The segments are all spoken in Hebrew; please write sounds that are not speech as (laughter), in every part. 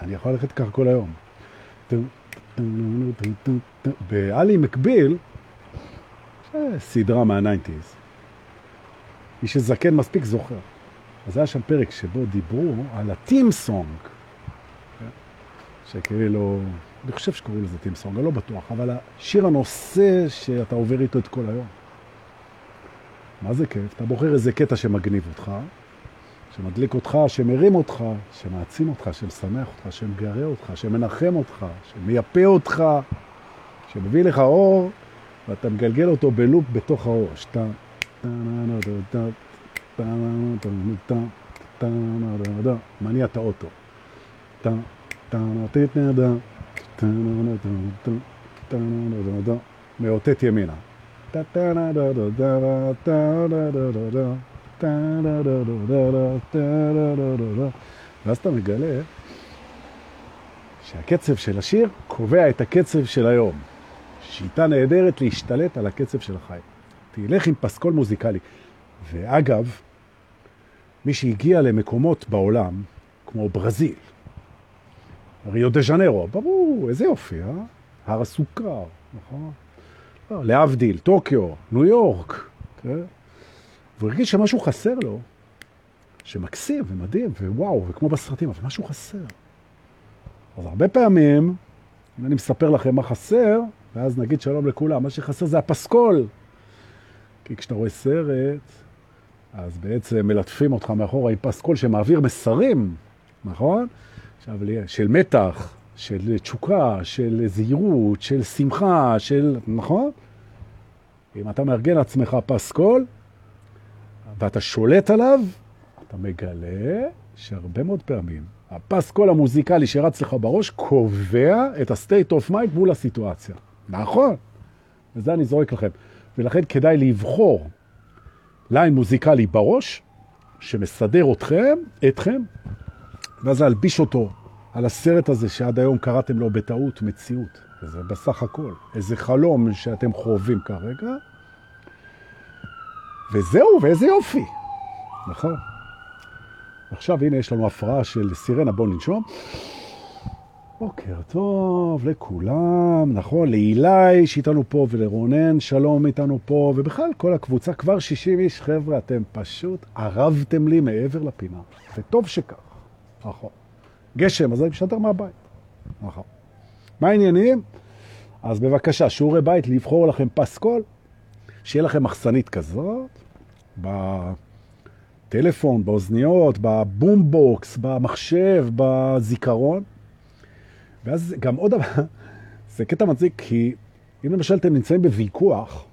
אני יכול ללכת ככה כל היום. באלי מקביל, סדרה מה nineties. מי שזקן מספיק זוכר. אז היה שם פרק שבו דיברו על ה theme song. שכאילו, אני חושב שקוראים לזה song, אני לא בטוח, אבל השיר הנושא שאתה עובר איתו את כל היום. מה זה כיף? אתה בוחר איזה קטע שמגניב אותך, שמדליק אותך, שמרים אותך, שמעצים אותך, שמשמח אותך, שמגרה אותך, שמנחם אותך, שמייפה אותך, שמביא לך אור, ואתה מגלגל אותו בלופ בתוך האור. שאתה... מניע את האוטו. מאותת ימינה. ואז אתה מגלה שהקצב של השיר קובע את הקצב של היום. שיטה נהדרת להשתלט על הקצב של החיים. תלך עם פסקול מוזיקלי. ואגב, מי שהגיע למקומות בעולם, כמו ברזיל, ריו דה ז'נרו, ברור, איזה יופי, אה? הר הסוכר, נכון? לא, להבדיל, טוקיו, ניו יורק, כן? והוא הרגיש שמשהו חסר לו, שמקסים ומדהים, ווואו, וכמו בסרטים, אבל משהו חסר. אז הרבה פעמים, אם אני מספר לכם מה חסר, ואז נגיד שלום לכולם, מה שחסר זה הפסקול. כי כשאתה רואה סרט, אז בעצם מלטפים אותך מאחורה עם פסקול שמעביר מסרים, נכון? עכשיו, של מתח, של תשוקה, של זהירות, של שמחה, של... נכון? אם אתה מארגן לעצמך פסקול, ואתה שולט עליו, אתה מגלה שהרבה מאוד פעמים הפסקול המוזיקלי שרץ לך בראש קובע את ה-state of mind מול הסיטואציה. נכון. וזה אני זורק לכם. ולכן כדאי לבחור ליין מוזיקלי בראש, שמסדר אתכם, אתכם, ואז להלביש אותו על הסרט הזה שעד היום קראתם לו בטעות מציאות. וזה בסך הכל איזה חלום שאתם חווים כרגע, וזהו, ואיזה יופי. נכון. עכשיו הנה יש לנו הפרעה של סירנה, בואו ננשום. בוקר טוב לכולם, נכון, לאילי שאיתנו פה ולרונן שלום איתנו פה, ובכלל כל הקבוצה, כבר 60 איש, חבר'ה, אתם פשוט ערבתם לי מעבר לפינה, וטוב שכך, נכון. גשם, אז אני משדר מהבית, נכון. מה העניינים? אז בבקשה, שיעורי בית, לבחור לכם פסקול, שיהיה לכם מחסנית כזאת, בטלפון, באוזניות, בבומבוקס, במחשב, בזיכרון, ואז גם עוד דבר, (laughs) זה קטע מצחיק, כי אם למשל אתם נמצאים בוויכוח,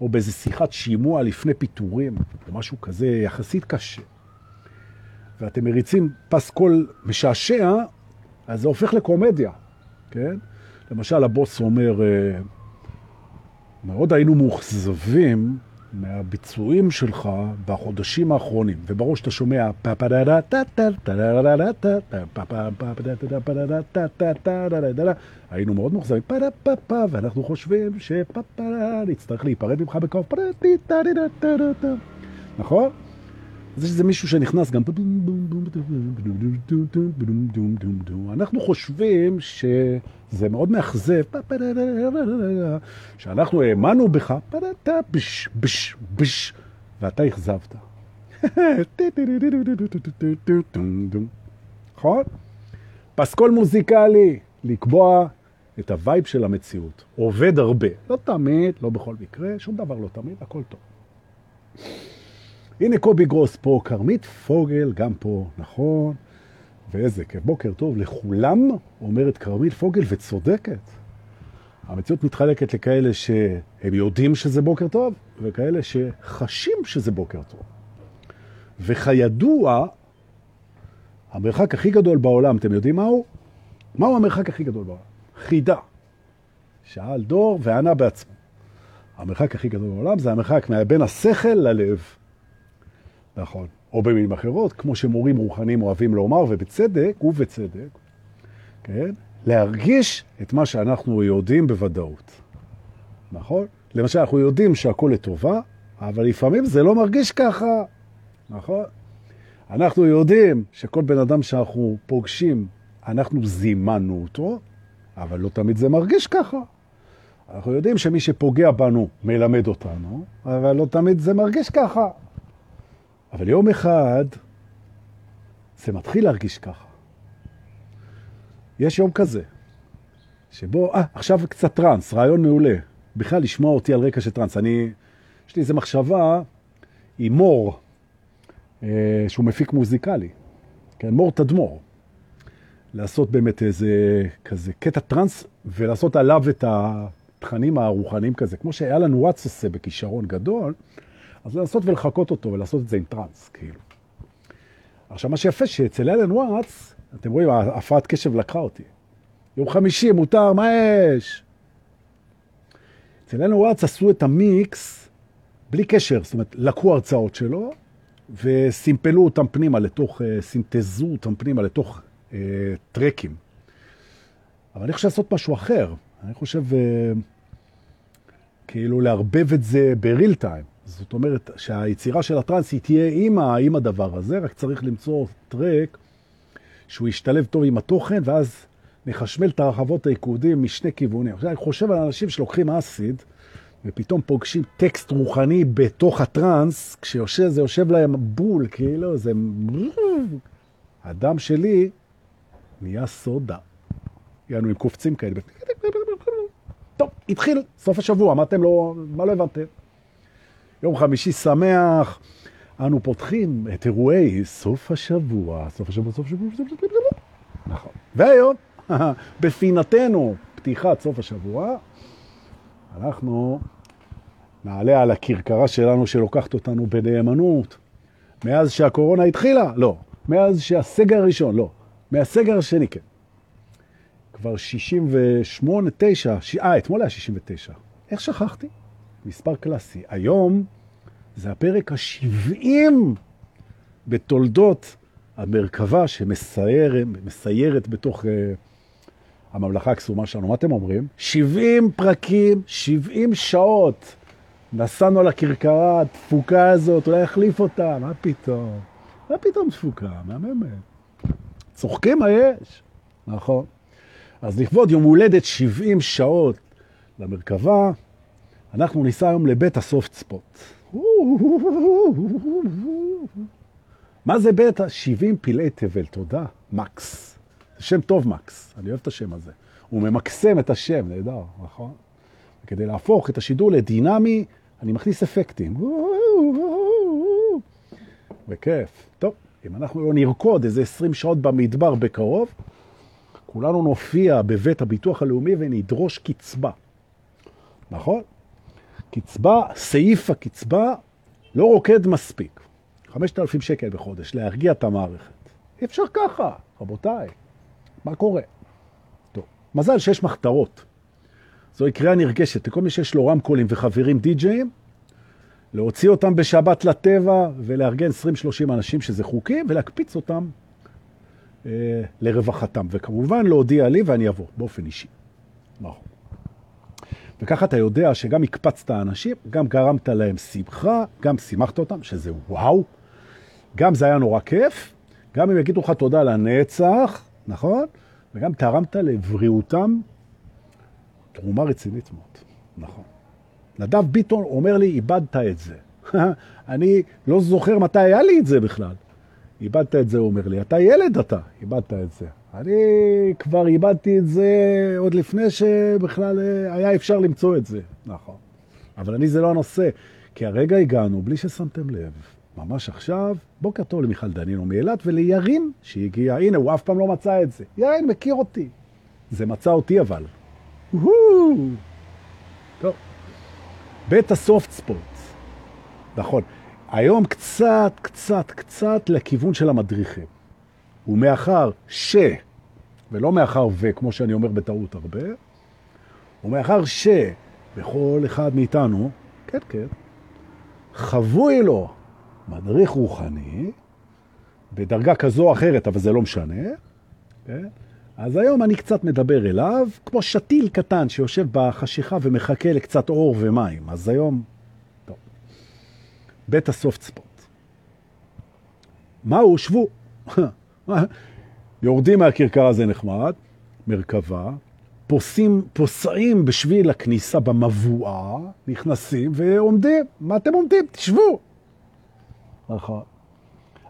או באיזה שיחת שימוע לפני פיטורים, או משהו כזה יחסית קשה, ואתם מריצים פס קול משעשע, אז זה הופך לקומדיה, כן? למשל, הבוס אומר, אה, מאוד היינו מאוכזבים מהביצועים שלך בחודשים האחרונים, ובראש אתה שומע היינו מאוד מוחזרים, ואנחנו חושבים נצטרך להיפרד ממך בקרוב, נכון? אז יש איזה מישהו שנכנס גם... אנחנו חושבים שזה מאוד מאכזב, שאנחנו האמנו בך, בש, בש, בש, ואתה אכזבת. נכון? פסקול מוזיקלי, לקבוע את ה vibe של המציאות. עובד הרבה. לא תמיד, לא בכל מקרה, שום דבר לא תמיד, הכל טוב. הנה קובי גרוס פה, קרמית פוגל גם פה, נכון? ואיזה כיף. בוקר טוב לכולם, אומרת קרמית פוגל, וצודקת. המציאות מתחלקת לכאלה שהם יודעים שזה בוקר טוב, וכאלה שחשים שזה בוקר טוב. וכידוע, המרחק הכי גדול בעולם, אתם יודעים מהו? מהו המרחק הכי גדול בעולם? חידה. שאל דור וענה בעצמו. המרחק הכי גדול בעולם זה המרחק בין השכל ללב. נכון. או במילים אחרות, כמו שמורים רוחניים אוהבים לומר, ובצדק, ובצדק, כן? להרגיש את מה שאנחנו יודעים בוודאות. נכון? למשל, אנחנו יודעים שהכל לטובה, אבל לפעמים זה לא מרגיש ככה, נכון? אנחנו יודעים שכל בן אדם שאנחנו פוגשים, אנחנו זימנו אותו, אבל לא תמיד זה מרגיש ככה. אנחנו יודעים שמי שפוגע בנו מלמד אותנו, אבל לא תמיד זה מרגיש ככה. אבל יום אחד זה מתחיל להרגיש ככה. יש יום כזה, שבו, אה, עכשיו קצת טרנס, רעיון מעולה. בכלל לשמוע אותי על רקע של טרנס. אני, יש לי איזו מחשבה עם מור, אה, שהוא מפיק מוזיקלי, כן, מור תדמור. לעשות באמת איזה כזה קטע טרנס ולעשות עליו את התכנים הרוחניים כזה, כמו אלן וואטס עושה בכישרון גדול, אז לנסות ולחקות אותו ולעשות את זה עם טרנס, כאילו. עכשיו, מה שיפה שאצל אלן וואטס, אתם רואים, הפרעת קשב לקחה אותי. יום חמישי, מותר, מה יש? אצל אלן וואטס עשו את המיקס בלי קשר, זאת אומרת, לקחו הרצאות שלו וסימפלו אותם פנימה לתוך, אה, סינתזו אותם פנימה לתוך אה, טרקים. אבל אני חושב לעשות משהו אחר. אני חושב אה, כאילו לערבב את זה בריל טיים. זאת אומרת שהיצירה של הטרנס היא תהיה עם, עם הדבר הזה, רק צריך למצוא טרק שהוא ישתלב טוב עם התוכן, ואז נחשמל את הרחבות העיקודים משני כיוונים. עכשיו, אני חושב על אנשים שלוקחים אסיד, ופתאום פוגשים טקסט רוחני בתוך הטרנס, כשיושב, זה יושב להם בול, כאילו, זה... הדם שלי נהיה סודה. יענו עם קופצים כאלה. טוב, התחיל, סוף השבוע, מה אתם לא, מה לא הבנתם? יום חמישי שמח, אנו פותחים את אירועי סוף השבוע, סוף השבוע, סוף השבוע, סוף השבוע, נכון. והיום, (laughs) בפינתנו, פתיחת סוף השבוע, אנחנו נעלה על הכרכרה שלנו שלוקחת אותנו בנאמנות. מאז שהקורונה התחילה? לא. מאז שהסגר הראשון? לא. מהסגר השני, כן. כבר 68, 9, אה, אתמול היה 69. איך שכחתי? מספר קלאסי. היום זה הפרק ה-70 בתולדות המרכבה שמסיירת בתוך uh, הממלכה הקסומה שלנו. מה אתם אומרים? 70 פרקים, 70 שעות. נסענו על הכרכרה התפוקה הזאת, אולי יחליף אותה, מה פתאום? מה פתאום תפוקה? מהממת. צוחקים מה יש, נכון. אז לכבוד יום הולדת 70 שעות למרכבה, אנחנו ניסע היום לבית הסופט ספוט. מה זה בית ה-70 פלאי תבל? תודה, מקס. זה שם טוב, מקס. אני אוהב את השם הזה. הוא ממקסם את השם, נהדר, נכון? כדי להפוך את השידור לדינמי, אני מכניס אפקטים. בכיף. טוב, אם אנחנו לא נרקוד איזה 20 שעות במדבר בקרוב, כולנו נופיע בבית הביטוח הלאומי ונדרוש קצבה. נכון? קצבה, סעיף הקצבה לא רוקד מספיק. 5,000 שקל בחודש, להרגיע את המערכת. אי אפשר ככה, רבותיי. מה קורה? טוב, מזל שיש מחתרות. זוהי קריאה נרגשת לכל מי שיש לו רמקולים וחברים די-ג'אים, להוציא אותם בשבת לטבע ולארגן 20-30 אנשים שזה חוקי, ולהקפיץ אותם אה, לרווחתם. וכמובן להודיע לי ואני אבוא באופן אישי. וככה אתה יודע שגם הקפצת אנשים, גם גרמת להם שמחה, גם שימחת אותם, שזה וואו, גם זה היה נורא כיף, גם הם יגידו לך תודה לנצח, נכון? וגם תרמת לבריאותם תרומה רצינית מאוד, נכון. נדב ביטון אומר לי, איבדת את זה. (laughs) אני לא זוכר מתי היה לי את זה בכלל. איבדת את זה, הוא אומר לי. אתה ילד אתה, איבדת את זה. אני כבר איבדתי את זה עוד לפני שבכלל אה, היה אפשר למצוא את זה. נכון. אבל אני זה לא הנושא, כי הרגע הגענו, בלי ששמתם לב, ממש עכשיו, בוקר טוב למיכל דנינו מאילת ולירין שהגיע, הנה, הוא אף פעם לא מצא את זה. ירין מכיר אותי. זה מצא אותי אבל. טוב. בית הסופט ספורט. נכון. היום קצת, קצת, קצת לכיוון של המדריכים. ומאחר ש, ולא מאחר ו, כמו שאני אומר בטעות הרבה, ומאחר ש, בכל אחד מאיתנו, כן, כן, חבוי לו מדריך רוחני, בדרגה כזו או אחרת, אבל זה לא משנה, כן? אז היום אני קצת מדבר אליו, כמו שתיל קטן שיושב בחשיכה ומחכה לקצת אור ומים. אז היום, טוב. בית הסופט ספוט. מהו? שבו. (laughs) יורדים מהכרכר הזה נחמד, מרכבה, פוסעים, פוסעים בשביל הכניסה במבואה, נכנסים ועומדים. מה אתם עומדים? תשבו. נכון.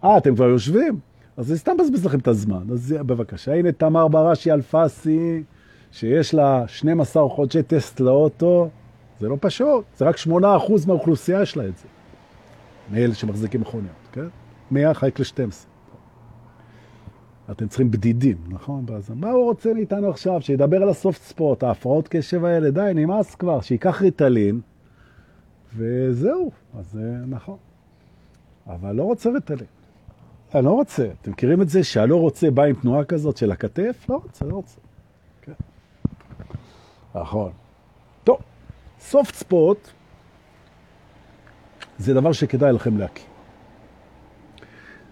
אה, אתם כבר יושבים? אז זה סתם מבזבז לכם את הזמן. אז בבקשה, הנה תמר בראשי אלפסי, שיש לה 12 חודשי טסט לאוטו, זה לא פשוט, זה רק 8% מהאוכלוסייה יש לה את זה. מאלה שמחזיקים מכוניות, כן? 100 חייק ל-12. אתם צריכים בדידים, נכון? אז מה הוא רוצה מאיתנו עכשיו? שידבר על הסופט ספורט, ההפרעות קשב האלה, די, נמאס כבר, שיקח ריטלין, וזהו, אז זה נכון. אבל לא רוצה ריטלין. אני לא רוצה. אתם מכירים את זה שהלא רוצה בא עם תנועה כזאת של הכתף? לא רוצה, לא רוצה. כן. נכון. טוב, סופט ספורט זה דבר שכדאי לכם להקים.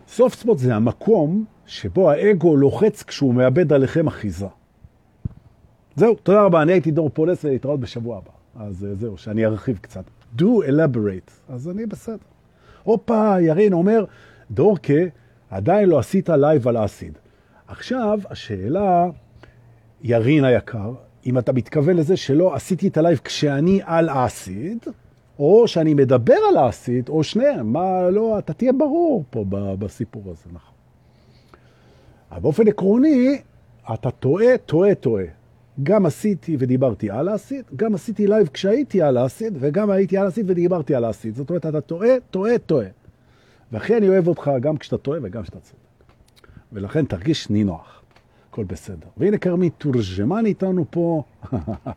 סופט ספורט זה המקום שבו האגו לוחץ כשהוא מאבד עליכם אחיזה. זהו, תודה רבה, אני הייתי דור פולס ולהתראות בשבוע הבא. אז אה, זהו, שאני ארחיב קצת. do elaborate. אז אני בסדר. הופה, ירין אומר, דורקה, עדיין לא עשית live על acid. עכשיו, השאלה, ירין היקר, אם אתה מתכוון לזה שלא עשיתי את ה live כשאני על acid, או שאני מדבר על acid, או שניהם, מה, לא, אתה תהיה ברור פה בסיפור הזה, נכון. אבל באופן עקרוני, אתה טועה, טועה, טועה. גם עשיתי ודיברתי על ה acid, גם עשיתי live כשהייתי על ה acid, וגם הייתי על ה acid ודיברתי על ה acid. זאת אומרת, אתה טועה, טועה, טועה. ואחרי אני אוהב אותך גם כשאתה טועה וגם כשאתה צודק. ולכן תרגיש נינוח, הכל בסדר. והנה כרמי תורג'מן איתנו פה,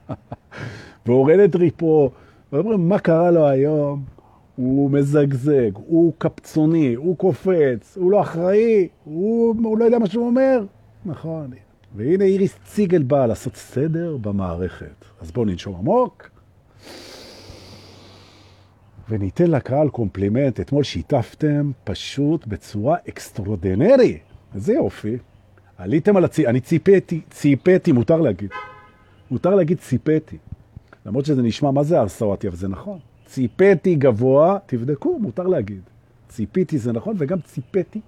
(laughs) ואורל אדרי פה, ואומרים, מה קרה לו היום? הוא מזגזג, הוא קפצוני, הוא קופץ, הוא לא אחראי, הוא, הוא לא יודע מה שהוא אומר. נכון. והנה איריס ציגל באה לעשות סדר במערכת. אז בואו ננשום עמוק. וניתן לקהל קומפלימנט. אתמול שיתפתם פשוט בצורה extraordinary. איזה יופי. עליתם על הצי... אני ציפתי, ציפתי, מותר להגיד. מותר להגיד ציפתי. למרות שזה נשמע, מה זה ערסוואתי, אבל זה נכון. ציפתי גבוה, תבדקו, מותר להגיד. ציפיתי זה נכון, וגם ציפתי.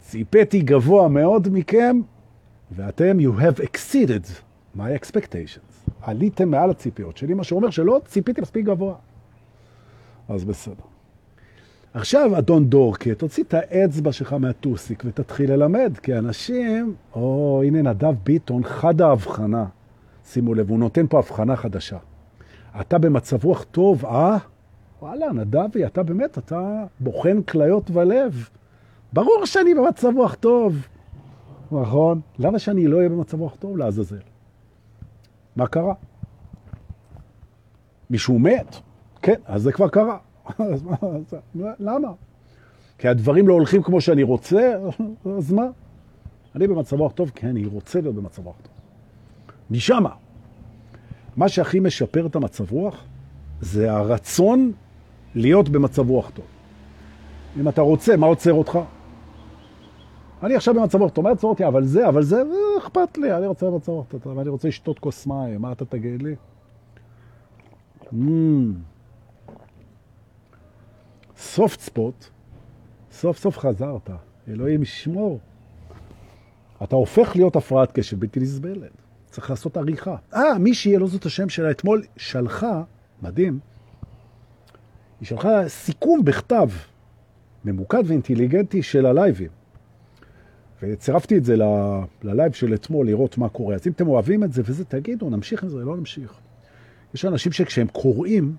ציפתי גבוה מאוד מכם, ואתם, you have exceeded my expectations. עליתם מעל הציפיות שלי, מה שאומר שלא ציפיתי מספיק גבוה. אז בסדר. עכשיו, אדון דורקה, תוציא את האצבע שלך מהטוסיק ותתחיל ללמד, כי אנשים, או הנה נדב ביטון, חד ההבחנה. שימו לב, הוא נותן פה הבחנה חדשה. אתה במצב רוח טוב, אה? וואלה, נדבי, אתה באמת, אתה בוחן כליות ולב. ברור שאני במצב רוח טוב. נכון? למה שאני לא אהיה במצב רוח טוב לעזאזל? מה קרה? מישהו מת? כן, אז זה כבר קרה. (laughs) אז מה, למה? כי הדברים לא הולכים כמו שאני רוצה, (laughs) אז מה? אני במצב רוח טוב כי אני רוצה להיות במצב רוח טוב. משמה. מה שהכי משפר את המצב רוח זה הרצון להיות במצב רוח טוב. אם אתה רוצה, מה עוצר אותך? אני עכשיו במצב רוח טוב, מה יעצור אותי? אבל זה, אבל זה, אכפת לי, אני רוצה במצב רוח טוב, ואני רוצה לשתות כוס מים, מה אתה תגיד לי? סופט ספוט, סוף סוף חזרת, אלוהים ישמור. אתה הופך להיות הפרעת קשב בלתי נסבלת. צריך לעשות עריכה. אה, מישהי, לא זאת השם שלה, אתמול שלחה, מדהים, היא שלחה סיכום בכתב, ממוקד ואינטליגנטי של הלייבים. וצירפתי את זה ללייב של אתמול, לראות מה קורה. אז אם אתם אוהבים את זה וזה, תגידו, נמשיך עם זה, לא נמשיך. יש אנשים שכשהם קוראים,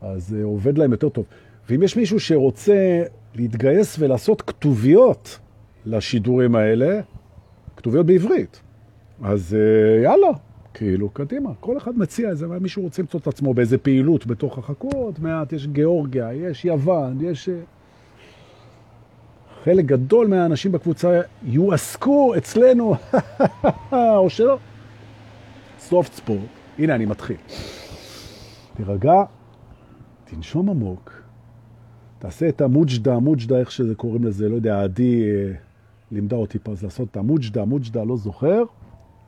אז זה עובד להם יותר טוב. ואם יש מישהו שרוצה להתגייס ולעשות כתוביות לשידורים האלה, כתוביות בעברית, אז אה, יאללה, כאילו, קדימה. כל אחד מציע איזה, מישהו רוצה למצוא את עצמו באיזה פעילות בתוך החכות, מעט, יש גיאורגיה, יש יוון, יש... אה, חלק גדול מהאנשים בקבוצה יועסקו אצלנו, (laughs) או שלא. סופט ספורט, הנה אני מתחיל. תירגע, תנשום עמוק, תעשה את המוג'דה, המוג'דה, איך שזה קוראים לזה, לא יודע, עדי, אה, לימדה אותי פה אז לעשות את המוג'דה, מוג'דה לא זוכר,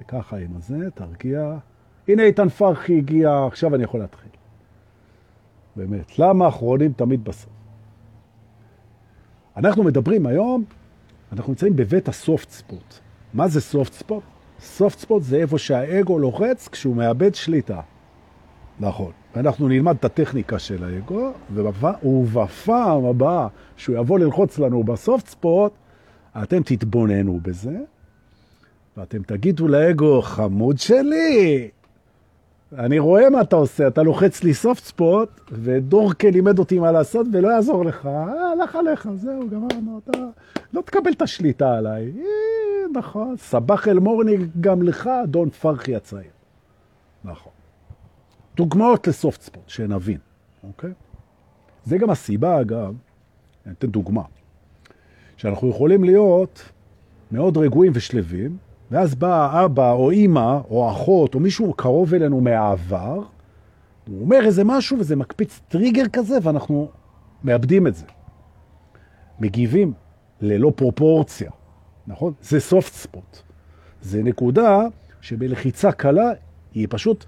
וככה עם הזה, תרגיע. הנה איתן פרחי הגיע, עכשיו אני יכול להתחיל. באמת, למה האחרונים תמיד בסוף? אנחנו מדברים היום, אנחנו נמצאים בבית הסופט ספוט. מה זה סופט ספוט? סופט ספוט זה איפה שהאגו לוחץ כשהוא מאבד שליטה. נכון. ואנחנו נלמד את הטכניקה של האגו, ובפעם הבאה שהוא יבוא ללחוץ לנו בסופט ספוט, אתם תתבוננו בזה, ואתם תגידו לאגו, חמוד שלי, אני רואה מה אתה עושה, אתה לוחץ לי סופט ספוט, ודורקה לימד אותי מה לעשות, ולא יעזור לך, הלך עליך, זהו, גמרנו, אתה לא תקבל את השליטה עליי. אה, נכון, סבח אל מורני גם לך, אדון פרחי הצעיר. נכון. דוגמאות לסופט ספוט, שנבין, אוקיי? זה גם הסיבה, אגב, אני אתן דוגמה, שאנחנו יכולים להיות מאוד רגועים ושלווים, ואז בא אבא או אימא או אחות או מישהו קרוב אלינו מהעבר, הוא אומר איזה משהו וזה מקפיץ טריגר כזה ואנחנו מאבדים את זה. מגיבים ללא פרופורציה, נכון? זה סופט ספוט. זה נקודה שבלחיצה קלה היא פשוט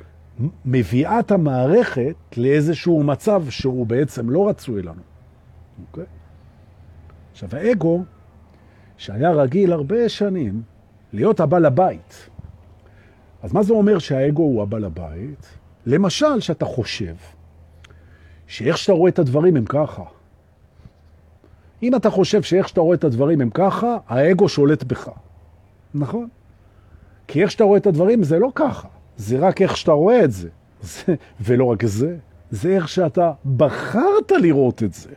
מביאה את המערכת לאיזשהו מצב שהוא בעצם לא רצוי לנו. אוקיי? עכשיו, האגו, שהיה רגיל הרבה שנים להיות הבעל הבית. אז מה זה אומר שהאגו הוא הבעל הבית? למשל, שאתה חושב שאיך שאתה רואה את הדברים הם ככה. אם אתה חושב שאיך שאתה רואה את הדברים הם ככה, האגו שולט בך. נכון? כי איך שאתה רואה את הדברים זה לא ככה, זה רק איך שאתה רואה את זה. (laughs) זה ולא רק זה, זה איך שאתה בחרת לראות את זה.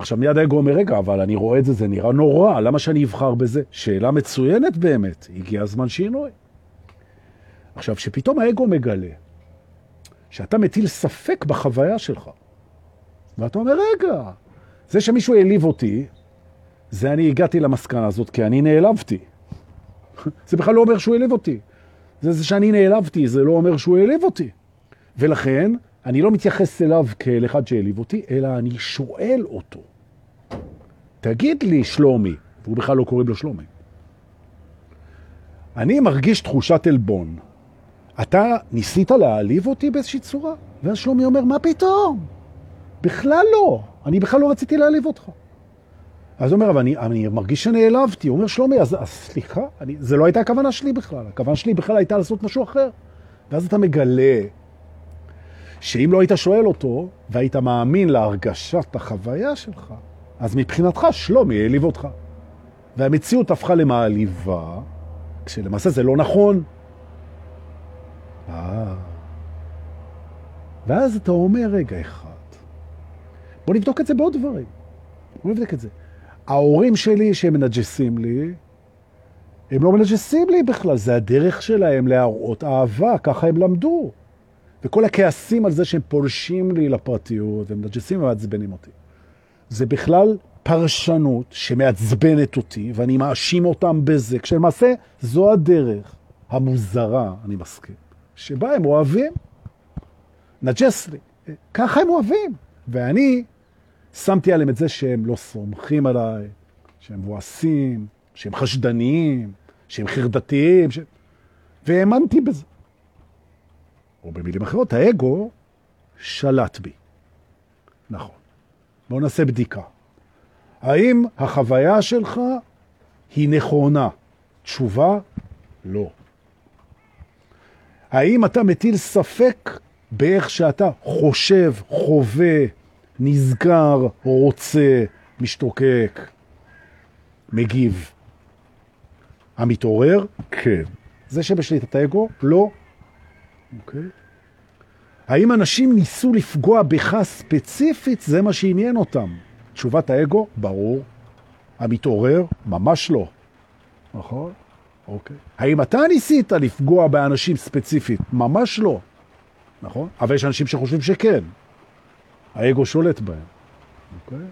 עכשיו מיד האגו אומר, רגע, אבל אני רואה את זה, זה נראה נורא, למה שאני אבחר בזה? שאלה מצוינת באמת, הגיע הזמן שינוי. עכשיו, שפתאום האגו מגלה שאתה מטיל ספק בחוויה שלך, ואתה אומר, רגע, זה שמישהו העליב אותי, זה אני הגעתי למסקנה הזאת כי אני נעלבתי. (laughs) זה בכלל לא אומר שהוא העליב אותי. זה, זה שאני נעלבתי, זה לא אומר שהוא העליב אותי. ולכן, אני לא מתייחס אליו כאל אחד שהעליב אותי, אלא אני שואל אותו. תגיד לי, שלומי, והוא בכלל לא קוראים לו שלומי, אני מרגיש תחושת עלבון. אתה ניסית להעליב אותי באיזושהי צורה? ואז שלומי אומר, מה פתאום? בכלל לא. אני בכלל לא רציתי להעליב אותך. אז הוא אומר, אבל אני, אני מרגיש שנעלבתי. הוא אומר, שלומי, אז, אז סליחה, אני, זה לא הייתה הכוונה שלי בכלל. הכוונה שלי בכלל הייתה לעשות משהו אחר. ואז אתה מגלה שאם לא היית שואל אותו, והיית מאמין להרגשת החוויה שלך, אז מבחינתך שלומי העליב אותך. והמציאות הפכה למעליבה, כשלמעשה זה לא נכון. אה. ואז אתה אומר, רגע אחד, בוא נבדוק את זה בעוד דברים. בוא נבדוק את זה. ההורים שלי שהם מנג'סים לי, הם לא מנג'סים לי בכלל, זה הדרך שלהם להראות אהבה, ככה הם למדו. וכל הכעסים על זה שהם פולשים לי לפרטיות, הם מנג'סים ומעצבנים אותי. זה בכלל פרשנות שמעצבנת אותי, ואני מאשים אותם בזה, כשלמעשה זו הדרך המוזרה, אני מסכים, שבה הם אוהבים. נג'ס לי. ככה הם אוהבים. ואני שמתי עליהם את זה שהם לא סומכים עליי, שהם מבואסים, שהם חשדניים, שהם חרדתיים, ש... והאמנתי בזה. או במילים אחרות, האגו שלט בי. נכון. בואו נעשה בדיקה. האם החוויה שלך היא נכונה? תשובה, לא. האם אתה מטיל ספק באיך שאתה חושב, חווה, נסגר, רוצה, משתוקק, מגיב? המתעורר? כן. זה שבשליטת האגו? לא. אוקיי. האם אנשים ניסו לפגוע בך ספציפית? זה מה שעניין אותם. תשובת האגו, ברור. המתעורר, ממש לא. נכון? אוקיי. האם אתה ניסית לפגוע באנשים ספציפית? ממש לא. נכון? אבל יש אנשים שחושבים שכן. האגו שולט בהם. אוקיי?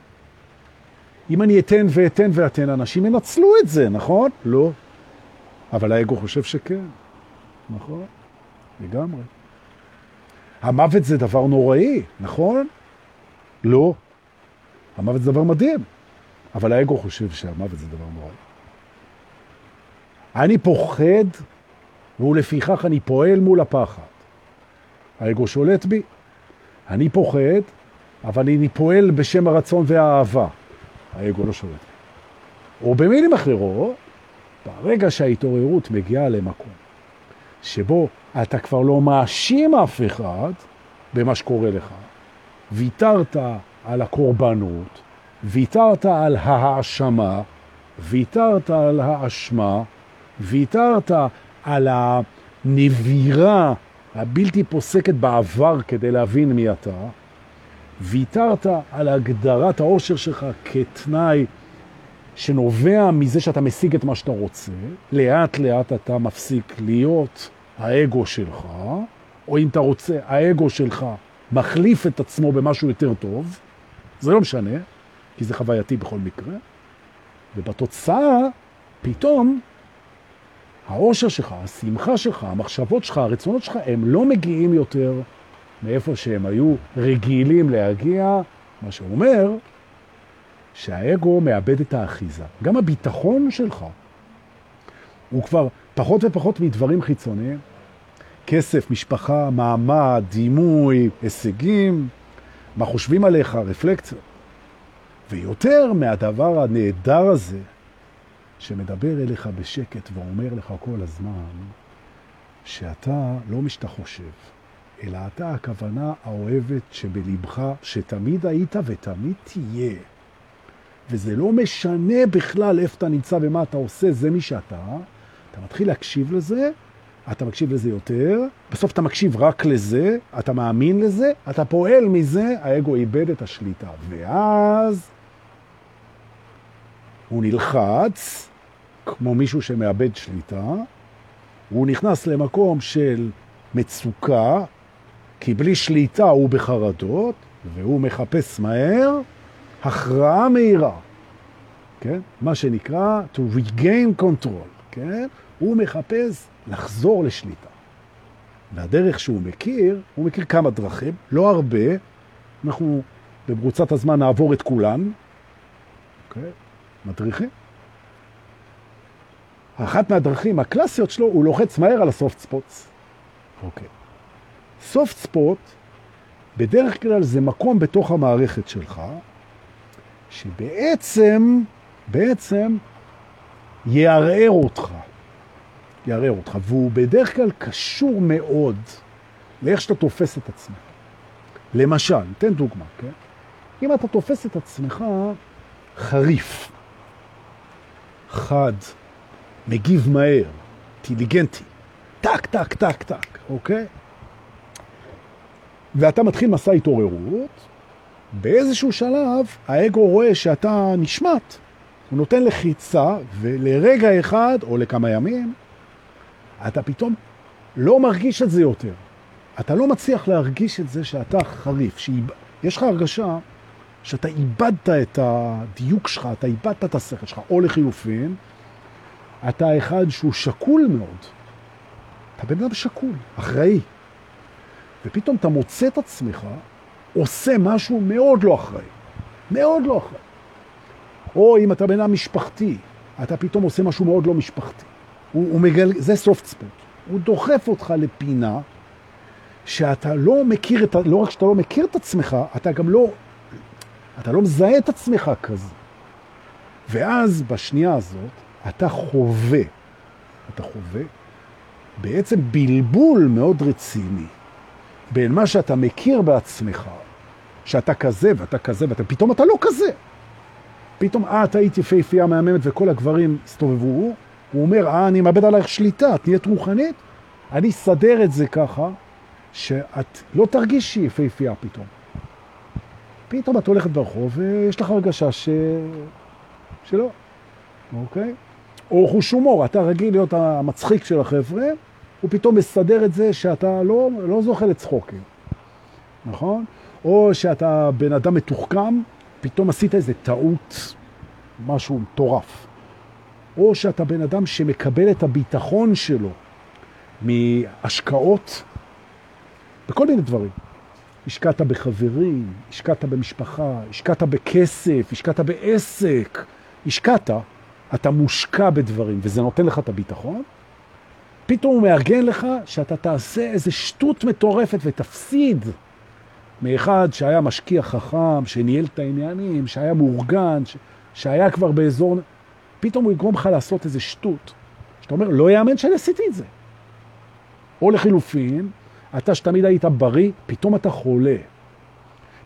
אם אני אתן ואתן ואתן, אנשים ינצלו את זה, נכון? לא. אבל האגו חושב שכן. נכון? לגמרי. המוות זה דבר נוראי, נכון? לא. המוות זה דבר מדהים. אבל האגו חושב שהמוות זה דבר נורא. אני פוחד, ולפיכך אני פועל מול הפחד. האגו שולט בי, אני פוחד, אבל אני פועל בשם הרצון והאהבה. האגו לא שולט בי. או במילים אחרות, ברגע שההתעוררות מגיעה למקום שבו אתה כבר לא מאשים אף אחד במה שקורה לך, ויתרת על הקורבנות, ויתרת על ההאשמה, ויתרת על האשמה, ויתרת על הנבירה הבלתי פוסקת בעבר כדי להבין מי אתה, ויתרת על הגדרת האושר שלך כתנאי שנובע מזה שאתה משיג את מה שאתה רוצה, לאט לאט אתה מפסיק להיות האגו שלך, או אם אתה רוצה, האגו שלך מחליף את עצמו במשהו יותר טוב, זה לא משנה, כי זה חווייתי בכל מקרה, ובתוצאה, פתאום, האושר שלך, השמחה שלך, המחשבות שלך, הרצונות שלך, הם לא מגיעים יותר מאיפה שהם היו רגילים להגיע, מה שאומר שהאגו מאבד את האחיזה. גם הביטחון שלך הוא כבר פחות ופחות מדברים חיצוניים, כסף, משפחה, מעמד, דימוי, הישגים, מה חושבים עליך, רפלקציות. ויותר מהדבר הנהדר הזה, שמדבר אליך בשקט ואומר לך כל הזמן, שאתה לא מי שאתה חושב, אלא אתה הכוונה האוהבת שבלבך, שתמיד היית ותמיד תהיה. וזה לא משנה בכלל איפה אתה נמצא ומה אתה עושה, זה מי שאתה. אתה מתחיל להקשיב לזה, אתה מקשיב לזה יותר, בסוף אתה מקשיב רק לזה, אתה מאמין לזה, אתה פועל מזה, האגו איבד את השליטה. ואז הוא נלחץ, כמו מישהו שמאבד שליטה, הוא נכנס למקום של מצוקה, כי בלי שליטה הוא בחרדות, והוא מחפש מהר הכרעה מהירה, כן? מה שנקרא to regain control, כן? הוא מחפש לחזור לשליטה. והדרך שהוא מכיר, הוא מכיר כמה דרכים, לא הרבה, אנחנו בברוצת הזמן נעבור את כולן, אוקיי? מדריכים. אחת מהדרכים הקלאסיות שלו, הוא לוחץ מהר על הסופט ספוטס. אוקיי. סופט ספוט, בדרך כלל זה מקום בתוך המערכת שלך, שבעצם, בעצם יערער אותך. יערער אותך, והוא בדרך כלל קשור מאוד לאיך שאתה תופס את עצמך. למשל, תן דוגמה, כן? אם אתה תופס את עצמך חריף, חד, מגיב מהר, אינטליגנטי, טק, טק, טק, טק, אוקיי? ואתה מתחיל מסע התעוררות, באיזשהו שלב האגו רואה שאתה נשמט, הוא נותן לחיצה, ולרגע אחד, או לכמה ימים, אתה פתאום לא מרגיש את זה יותר. אתה לא מצליח להרגיש את זה שאתה חריף, שיש לך הרגשה שאתה איבדת את הדיוק שלך, אתה איבדת את השכל שלך, או לחילופין, אתה אחד שהוא שקול מאוד. אתה בן אדם שקול, אחראי. ופתאום אתה מוצא את עצמך עושה משהו מאוד לא אחראי. מאוד לא אחראי. או אם אתה בן אדם משפחתי, אתה פתאום עושה משהו מאוד לא משפחתי. הוא, הוא מגל... זה סופט ספוט. הוא דוחף אותך לפינה שאתה לא מכיר את, לא רק שאתה לא מכיר את עצמך, אתה גם לא, אתה לא מזהה את עצמך כזה. ואז בשנייה הזאת אתה חווה, אתה חווה בעצם בלבול מאוד רציני בין מה שאתה מכיר בעצמך, שאתה כזה ואתה כזה ואתה, פתאום אתה לא כזה. פתאום, אה, את היית יפהפייה מהממת וכל הגברים הסתובבו, הוא אומר, אה, אני מאבד עלייך שליטה, את נהיית רוחנית, אני אסדר את זה ככה, שאת לא תרגישי יפהפייה פתאום. פתאום את הולכת ברחוב ויש לך הרגשה ש... שלא, אוקיי? או חוש הומור, אתה רגיל להיות המצחיק של החבר'ה, הוא פתאום מסדר את זה שאתה לא, לא זוכה לצחוקים, נכון? או שאתה בן אדם מתוחכם, פתאום עשית איזה טעות, משהו מטורף. או שאתה בן אדם שמקבל את הביטחון שלו מהשקעות, בכל מיני דברים. השקעת בחברים, השקעת במשפחה, השקעת בכסף, השקעת בעסק, השקעת, אתה מושקע בדברים, וזה נותן לך את הביטחון, פתאום הוא מארגן לך שאתה תעשה איזה שטות מטורפת ותפסיד מאחד שהיה משקיע חכם, שניהל את העניינים, שהיה מאורגן, ש... שהיה כבר באזור... פתאום הוא יגרום לך לעשות איזה שטות. שאתה אומר, לא יאמן שאני עשיתי את זה. או לחילופין, אתה שתמיד היית בריא, פתאום אתה חולה.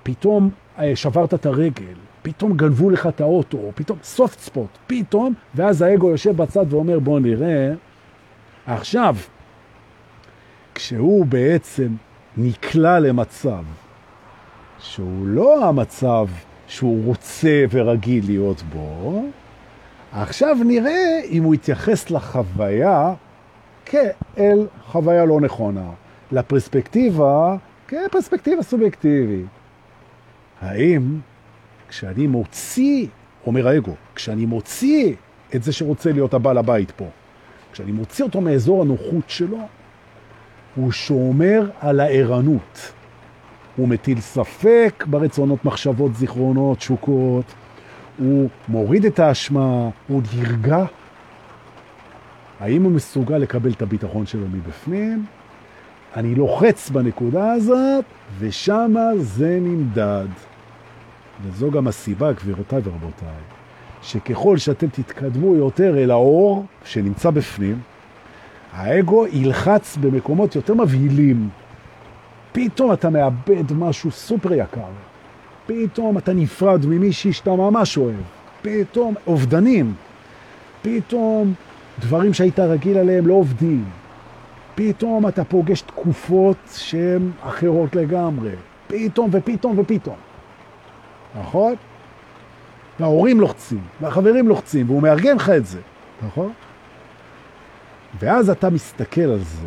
פתאום אה, שברת את הרגל, פתאום גנבו לך את האוטו, פתאום סופט ספוט, פתאום, ואז האגו יושב בצד ואומר, בוא נראה. עכשיו, כשהוא בעצם נקלע למצב שהוא לא המצב שהוא רוצה ורגיל להיות בו, עכשיו נראה אם הוא יתייחס לחוויה כאל חוויה לא נכונה, לפרספקטיבה כפרספקטיבה סובייקטיבית. האם כשאני מוציא, אומר האגו, כשאני מוציא את זה שרוצה להיות הבעל הבית פה, כשאני מוציא אותו מאזור הנוחות שלו, הוא שומר על הערנות. הוא מטיל ספק ברצונות, מחשבות, זיכרונות, תשוקות, הוא מוריד את האשמה, הוא נרגע. האם הוא מסוגל לקבל את הביטחון שלו מבפנים? אני לוחץ בנקודה הזאת, ושם זה נמדד. וזו גם הסיבה, גבירותיי ורבותיי, שככל שאתם תתקדמו יותר אל האור שנמצא בפנים, האגו ילחץ במקומות יותר מבהילים. פתאום אתה מאבד משהו סופר יקר. פתאום אתה נפרד ממישהי שאתה ממש אוהב. פתאום אובדנים. פתאום דברים שהיית רגיל עליהם לא עובדים. פתאום אתה פוגש תקופות שהן אחרות לגמרי. פתאום ופתאום ופתאום. נכון? וההורים לוחצים, והחברים לוחצים, והוא מארגן לך את זה, נכון? ואז אתה מסתכל על זה,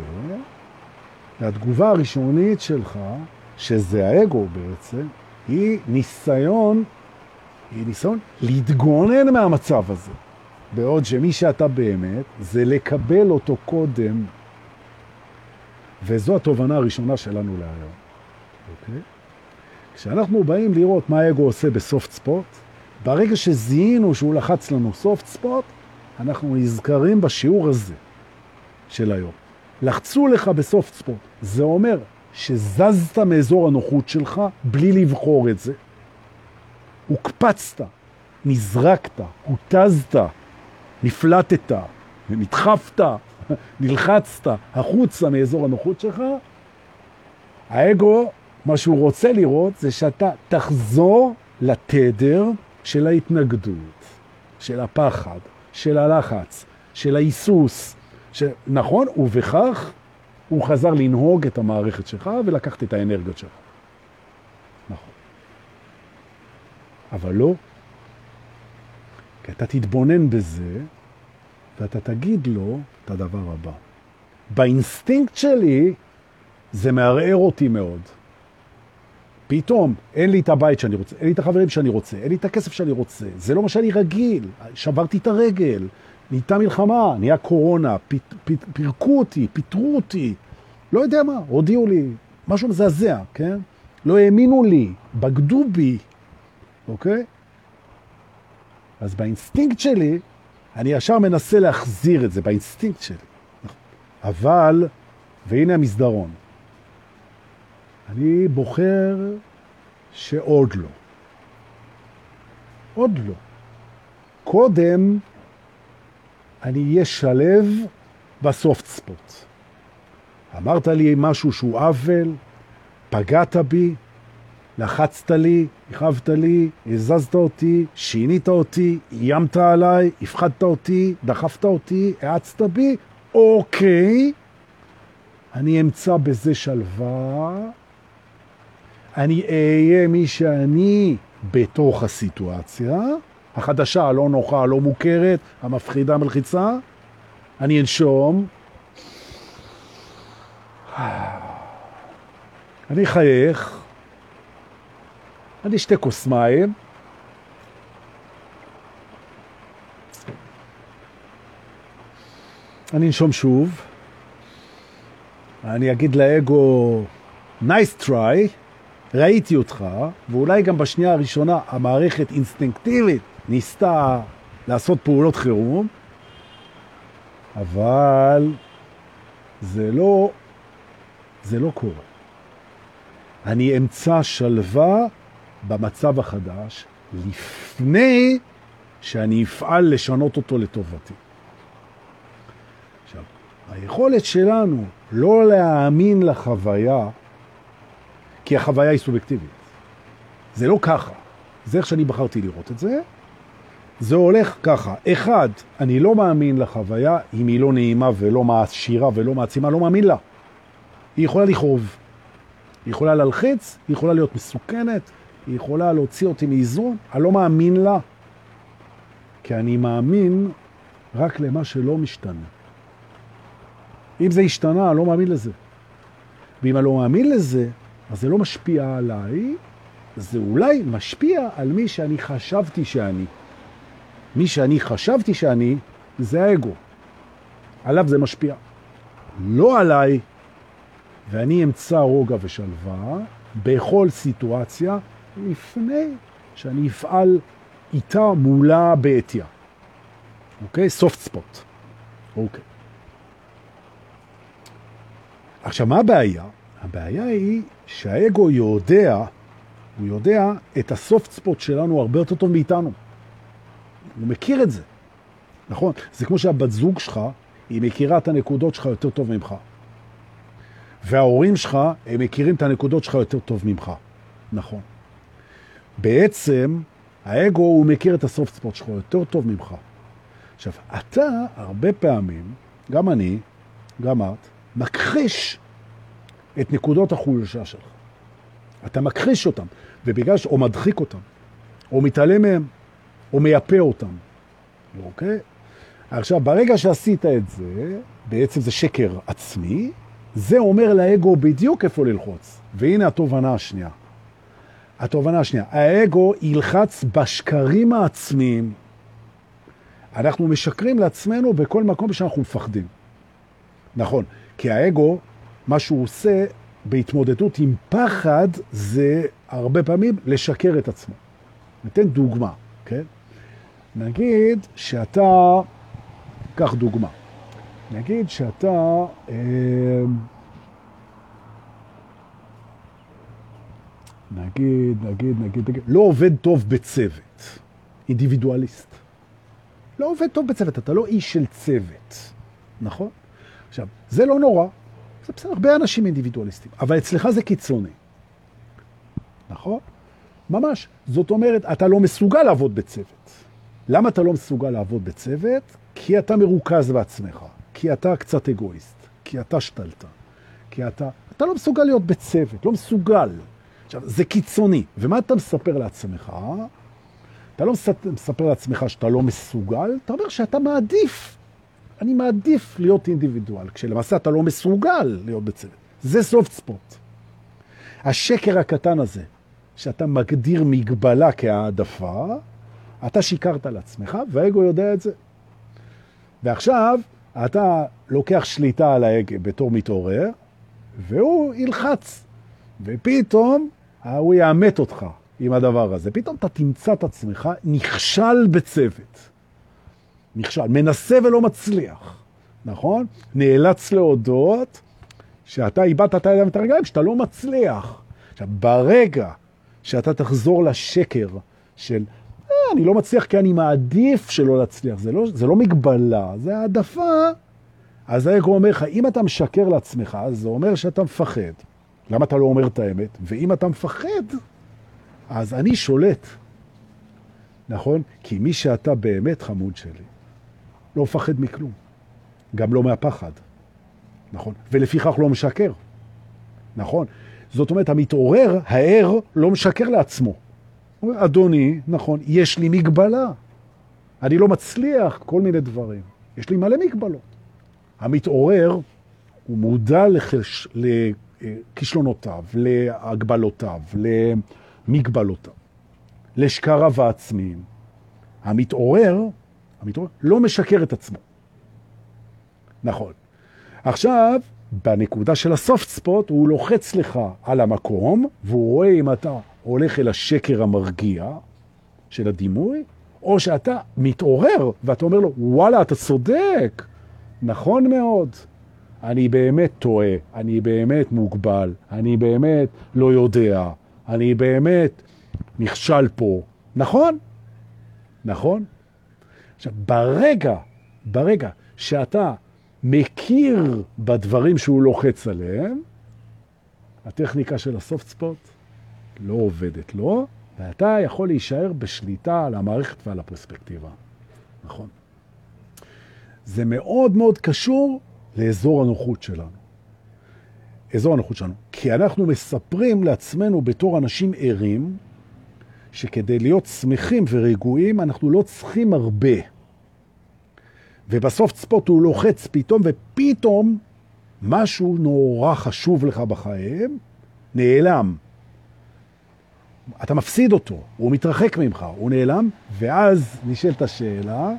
והתגובה הראשונית שלך, שזה האגו בעצם, היא ניסיון, היא ניסיון להתגונן מהמצב הזה. בעוד שמי שאתה באמת, זה לקבל אותו קודם. וזו התובנה הראשונה שלנו להיום. אוקיי? כשאנחנו באים לראות מה האגו עושה בסופט ספוט, ברגע שזיהינו שהוא לחץ לנו סופט ספוט, אנחנו נזכרים בשיעור הזה של היום. לחצו לך בסופט ספוט. זה אומר שזזת מאזור הנוחות שלך בלי לבחור את זה. הוקפצת, נזרקת, הותזת, נפלטת, נדחפת, (laughs) נלחצת החוצה מאזור הנוחות שלך, האגו, מה שהוא רוצה לראות זה שאתה תחזור לתדר של ההתנגדות, של הפחד, של הלחץ, של ההיסוס, ש... נכון? ובכך הוא חזר לנהוג את המערכת שלך ולקחת את האנרגיות שלך. נכון. אבל לא. כי אתה תתבונן בזה ואתה תגיד לו את הדבר הבא. באינסטינקט שלי זה מערער אותי מאוד. פתאום אין לי את הבית שאני רוצה, אין לי את החברים שאני רוצה, אין לי את הכסף שאני רוצה, זה לא מה שאני רגיל, שברתי את הרגל, נהייתה מלחמה, נהיה קורונה, פ, פ, פירקו אותי, פיטרו אותי, לא יודע מה, הודיעו לי, משהו מזעזע, כן? לא האמינו לי, בגדו בי, אוקיי? אז באינסטינקט שלי, אני ישר מנסה להחזיר את זה, באינסטינקט שלי. אבל, והנה המסדרון, אני בוחר שעוד לא. עוד לא. קודם אני אהיה שלב בסופט ספוט. אמרת לי משהו שהוא עוול, פגעת בי, לחצת לי, הכאבת לי, הזזת אותי, שינית אותי, איימת עליי, הפחדת אותי, דחפת אותי, האצת בי, אוקיי, אני אמצא בזה שלווה, אני אהיה מי שאני בתוך הסיטואציה, החדשה, הלא נוחה, הלא מוכרת, המפחידה, המלחיצה, אני אנשום, אני אחייך, אני אשתה כוס מים, אני אנשום שוב, אני אגיד לאגו, nice try, ראיתי אותך, ואולי גם בשנייה הראשונה המערכת אינסטינקטיבית ניסתה לעשות פעולות חירום, אבל זה לא, זה לא קורה. אני אמצא שלווה במצב החדש לפני שאני אפעל לשנות אותו לטובתי. עכשיו, היכולת שלנו לא להאמין לחוויה, כי החוויה היא סובייקטיבית. זה לא ככה. זה איך שאני בחרתי לראות את זה. זה הולך ככה. אחד, אני לא מאמין לחוויה אם היא לא נעימה ולא מעשירה ולא מעצימה, לא מאמין לה. היא יכולה לכאוב. היא יכולה להלחיץ, היא יכולה להיות מסוכנת, היא יכולה להוציא אותי מאיזון, אני לא מאמין לה. כי אני מאמין רק למה שלא משתנה. אם זה השתנה, אני לא מאמין לזה. ואם אני לא מאמין לזה, אז זה לא משפיע עליי, זה אולי משפיע על מי שאני חשבתי שאני. מי שאני חשבתי שאני, זה האגו. עליו זה משפיע. לא עליי, ואני אמצא רוגע ושלווה בכל סיטואציה לפני שאני אפעל איתה מולה בעתיה. אוקיי? סופט ספוט. אוקיי. עכשיו, מה הבעיה? הבעיה היא שהאגו יודע, הוא יודע את הסופט ספוט שלנו הרבה יותר טוב מאיתנו. הוא מכיר את זה. נכון? זה כמו שהבת זוג שלך, היא מכירה את הנקודות שלך יותר טוב ממך. וההורים שלך, הם מכירים את הנקודות שלך יותר טוב ממך. נכון. בעצם, האגו, הוא מכיר את הסופט ספוט שלך יותר טוב ממך. עכשיו, אתה, הרבה פעמים, גם אני, גם את, מכחיש את נקודות החולשה שלך. אתה מכחיש אותם, ובגלל ש... או מדחיק אותם, או מתעלם מהם, או מייפה אותם. אוקיי? עכשיו, ברגע שעשית את זה, בעצם זה שקר עצמי, זה אומר לאגו בדיוק איפה ללחוץ. והנה התובנה השנייה. התובנה השנייה, האגו ילחץ בשקרים העצמיים. אנחנו משקרים לעצמנו בכל מקום שאנחנו מפחדים. נכון, כי האגו, מה שהוא עושה בהתמודדות עם פחד, זה הרבה פעמים לשקר את עצמו. ניתן דוגמה, כן? נגיד שאתה, קח דוגמה, נגיד שאתה, אה, נגיד, נגיד, נגיד, נגיד, לא עובד טוב בצוות, אינדיבידואליסט. לא עובד טוב בצוות, אתה לא איש של צוות, נכון? עכשיו, זה לא נורא, זה בסדר, הרבה אנשים אינדיבידואליסטים, אבל אצלך זה קיצוני, נכון? ממש. זאת אומרת, אתה לא מסוגל לעבוד בצוות. למה אתה לא מסוגל לעבוד בצוות? כי אתה מרוכז בעצמך, כי אתה קצת אגואיסט, כי אתה שתלת, כי אתה... אתה לא מסוגל להיות בצוות, לא מסוגל. עכשיו, זה קיצוני. ומה אתה מספר לעצמך? אתה לא מספר לעצמך שאתה לא מסוגל, אתה אומר שאתה מעדיף. אני מעדיף להיות אינדיבידואל, כשלמעשה אתה לא מסוגל להיות בצוות. זה סופט ספוט. השקר הקטן הזה, שאתה מגדיר מגבלה כהעדפה, אתה שיקרת לעצמך, והאגו יודע את זה. ועכשיו, אתה לוקח שליטה על ההגה בתור מתעורר, והוא ילחץ. ופתאום הוא יאמת אותך עם הדבר הזה. פתאום אתה תמצא את עצמך נכשל בצוות. נכשל, מנסה ולא מצליח, נכון? נאלץ להודות שאתה איבדת את הידיים ואת הרגליים, שאתה לא מצליח. עכשיו, ברגע שאתה תחזור לשקר של, אה, אני לא מצליח כי אני מעדיף שלא להצליח, זה לא, זה לא מגבלה, זה העדפה, אז האגו אומר לך, אם אתה משקר לעצמך, זה אומר שאתה מפחד. למה אתה לא אומר את האמת? ואם אתה מפחד, אז אני שולט. נכון? כי מי שאתה באמת חמוד שלי, לא מפחד מכלום. גם לא מהפחד. נכון? ולפיכך לא משקר. נכון? זאת אומרת, המתעורר, הער, לא משקר לעצמו. אדוני, נכון, יש לי מגבלה. אני לא מצליח כל מיני דברים. יש לי מלא מגבלות. המתעורר, הוא מודע לחש... לכישלונותיו, להגבלותיו, למגבלותיו, לשקריו העצמיים. המתעורר, המתעורר לא משקר את עצמו. נכון. עכשיו, בנקודה של הסופט ספוט הוא לוחץ לך על המקום, והוא רואה אם אתה הולך אל השקר המרגיע של הדימוי, או שאתה מתעורר ואתה אומר לו, וואלה, אתה צודק, נכון מאוד. אני באמת טועה, אני באמת מוגבל, אני באמת לא יודע, אני באמת נכשל פה. נכון? נכון? עכשיו, ברגע, ברגע שאתה מכיר בדברים שהוא לוחץ עליהם, הטכניקה של הסופט ספוט לא עובדת לו? ואתה יכול להישאר בשליטה על המערכת ועל הפרספקטיבה. נכון. זה מאוד מאוד קשור לאזור הנוחות שלנו. אזור הנוחות שלנו. כי אנחנו מספרים לעצמנו בתור אנשים ערים, שכדי להיות שמחים ורגועים אנחנו לא צריכים הרבה. ובסוף ספוט הוא לוחץ פתאום, ופתאום משהו נורא חשוב לך בחיים נעלם. אתה מפסיד אותו, הוא מתרחק ממך, הוא נעלם, ואז נשאלת השאלה,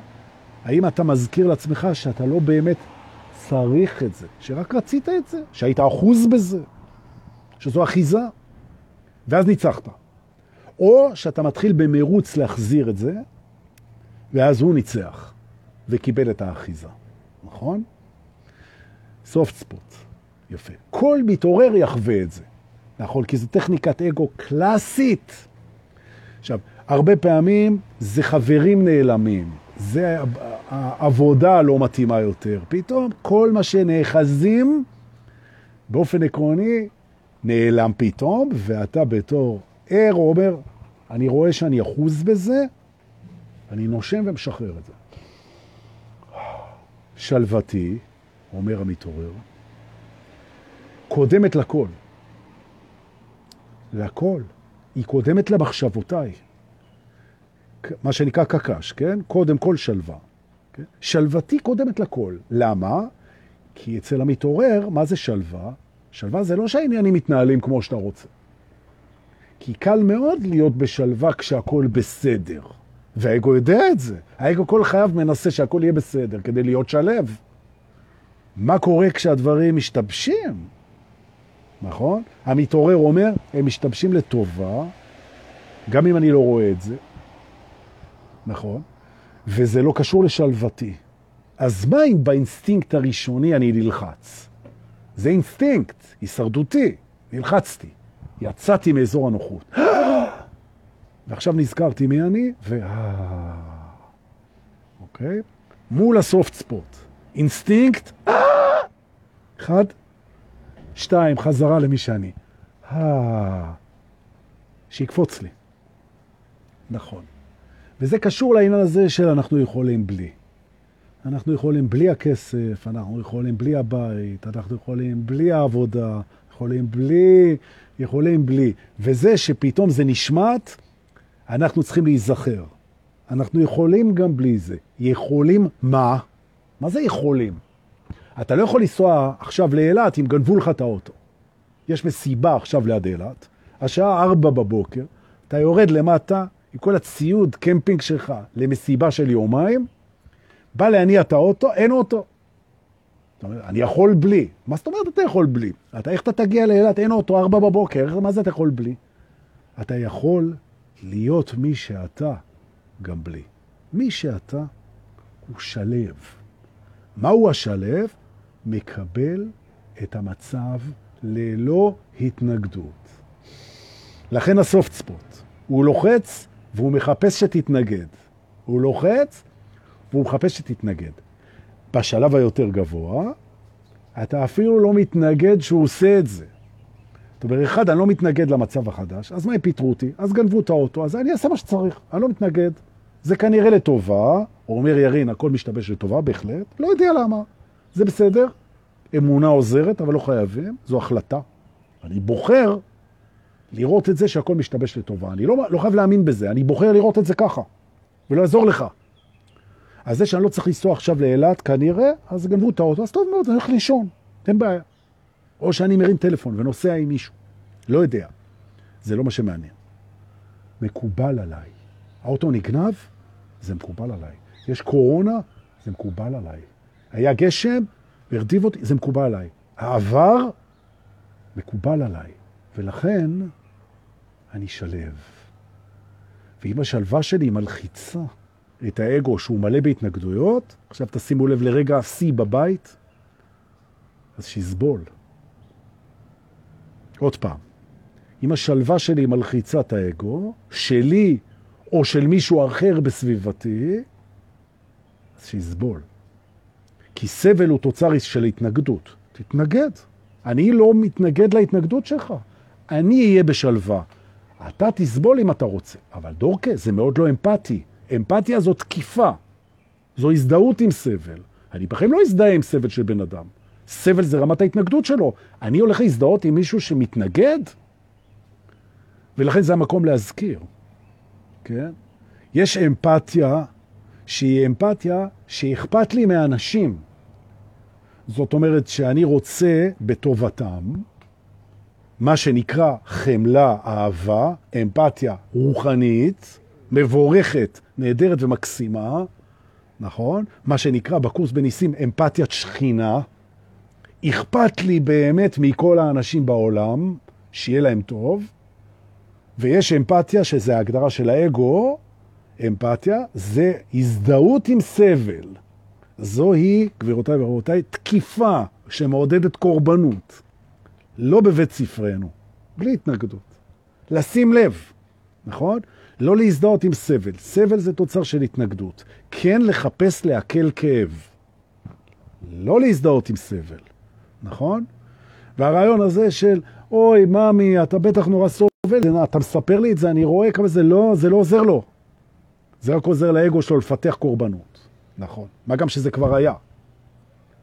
האם אתה מזכיר לעצמך שאתה לא באמת צריך את זה, שרק רצית את זה, שהיית אחוז בזה, שזו אחיזה, ואז ניצחת. או שאתה מתחיל במרוץ להחזיר את זה, ואז הוא ניצח וקיבל את האחיזה, נכון? סופט ספוט, יפה. כל מתעורר יחווה את זה, נכון? כי זו טכניקת אגו קלאסית. עכשיו, הרבה פעמים זה חברים נעלמים, זה העבודה לא מתאימה יותר. פתאום כל מה שנאחזים באופן עקרוני נעלם פתאום, ואתה בתור ער אומר, אני רואה שאני אחוז בזה, אני נושם ומשחרר את זה. שלוותי, אומר המתעורר, קודמת לכל. לכל. היא קודמת למחשבותיי. מה שנקרא קקש, כן? קודם כל שלווה. כן? שלוותי קודמת לכל. למה? כי אצל המתעורר, מה זה שלווה? שלווה זה לא שהעניינים מתנהלים כמו שאתה רוצה. כי קל מאוד להיות בשלווה כשהכול בסדר. והאגו יודע את זה. האגו כל חייו מנסה שהכל יהיה בסדר כדי להיות שלב. מה קורה כשהדברים משתבשים? נכון? המתעורר אומר, הם משתבשים לטובה, גם אם אני לא רואה את זה. נכון? וזה לא קשור לשלוותי. אז מה אם באינסטינקט הראשוני אני נלחץ? זה אינסטינקט, הישרדותי, נלחצתי. יצאתי מאזור הנוחות. ועכשיו נזכרתי מי אני, ו... אוקיי? מול ה soft spot. אינסטינקט, אחד, שתיים, חזרה למי שאני. שיקפוץ לי. נכון. וזה קשור לעניין הזה של אנחנו יכולים בלי. אנחנו יכולים בלי הכסף, אנחנו יכולים בלי הבית, אנחנו יכולים בלי העבודה, יכולים בלי, יכולים בלי. וזה שפתאום זה נשמט, אנחנו צריכים להיזכר. אנחנו יכולים גם בלי זה. יכולים מה? מה זה יכולים? אתה לא יכול לנסוע עכשיו לאילת אם גנבו לך את האוטו. יש מסיבה עכשיו ליד אילת, השעה ארבע בבוקר, אתה יורד למטה עם כל הציוד קמפינג שלך למסיבה של יומיים, בא להניע את האוטו, אין אוטו. זאת אומרת, אני יכול בלי. מה זאת אומרת אתה יכול בלי? אתה, איך אתה תגיע לאילת? אין אוטו, ארבע בבוקר, מה זה אתה יכול בלי? אתה יכול להיות מי שאתה גם בלי. מי שאתה הוא שלב. מהו השלב? מקבל את המצב ללא התנגדות. לכן הסופט ספוט. הוא לוחץ והוא מחפש שתתנגד. הוא לוחץ והוא מחפש שתתנגד. בשלב היותר גבוה, אתה אפילו לא מתנגד שהוא עושה את זה. זאת אומרת, אחד, אני לא מתנגד למצב החדש, אז מה הם פיטרו אותי? אז גנבו את האוטו, אז אני אעשה מה שצריך, אני לא מתנגד. זה כנראה לטובה, או אומר ירין, הכל משתבש לטובה, בהחלט, לא יודע למה. זה בסדר, אמונה עוזרת, אבל לא חייבים, זו החלטה. אני בוחר לראות את זה שהכל משתבש לטובה. אני לא, לא חייב להאמין בזה, אני בוחר לראות את זה ככה, ולא יעזור לך. אז זה שאני לא צריך לנסוע עכשיו לאילת, כנראה, אז גנבו את האוטו, אז טוב מאוד, אני הולך לישון, אין בעיה. או שאני מרים טלפון ונוסע עם מישהו. לא יודע. זה לא מה שמעניין. מקובל עליי. האוטו נגנב, זה מקובל עליי. יש קורונה, זה מקובל עליי. היה גשם, הרדיב אותי, זה מקובל עליי. העבר מקובל עליי, ולכן אני שלב. ואם השלווה שלי מלחיצה את האגו שהוא מלא בהתנגדויות, עכשיו תשימו לב לרגע השיא בבית, אז שיסבול. עוד פעם, אם השלווה שלי מלחיצה את האגו, שלי או של מישהו אחר בסביבתי, אז שיסבול. כי סבל הוא תוצר של התנגדות. תתנגד. אני לא מתנגד להתנגדות שלך. אני אהיה בשלווה. אתה תסבול אם אתה רוצה. אבל דורקה, זה מאוד לא אמפתי. אמפתיה זו תקיפה. זו הזדהות עם סבל. אני בכלל לא אזדהה עם סבל של בן אדם. סבל זה רמת ההתנגדות שלו. אני הולך להזדהות עם מישהו שמתנגד? ולכן זה המקום להזכיר. כן? יש אמפתיה שהיא אמפתיה שאכפת לי מהאנשים. זאת אומרת שאני רוצה בטובתם, מה שנקרא חמלה, אהבה, אמפתיה רוחנית, מבורכת, נהדרת ומקסימה, נכון? מה שנקרא בקורס בניסים אמפתיית שכינה. אכפת לי באמת מכל האנשים בעולם, שיהיה להם טוב, ויש אמפתיה, שזה ההגדרה של האגו, אמפתיה זה הזדהות עם סבל. זוהי, גבירותיי ורבותיי, תקיפה שמעודדת קורבנות. לא בבית ספרנו, בלי התנגדות. לשים לב, נכון? לא להזדהות עם סבל. סבל זה תוצר של התנגדות. כן לחפש להקל כאב. לא להזדהות עם סבל, נכון? והרעיון הזה של, אוי, ממי, אתה בטח נורא סובל, אתה מספר לי את זה, אני רואה כמה זה לא, זה לא עוזר לו. זה רק עוזר לאגו שלו לפתח קורבנות. נכון. מה גם שזה כבר היה.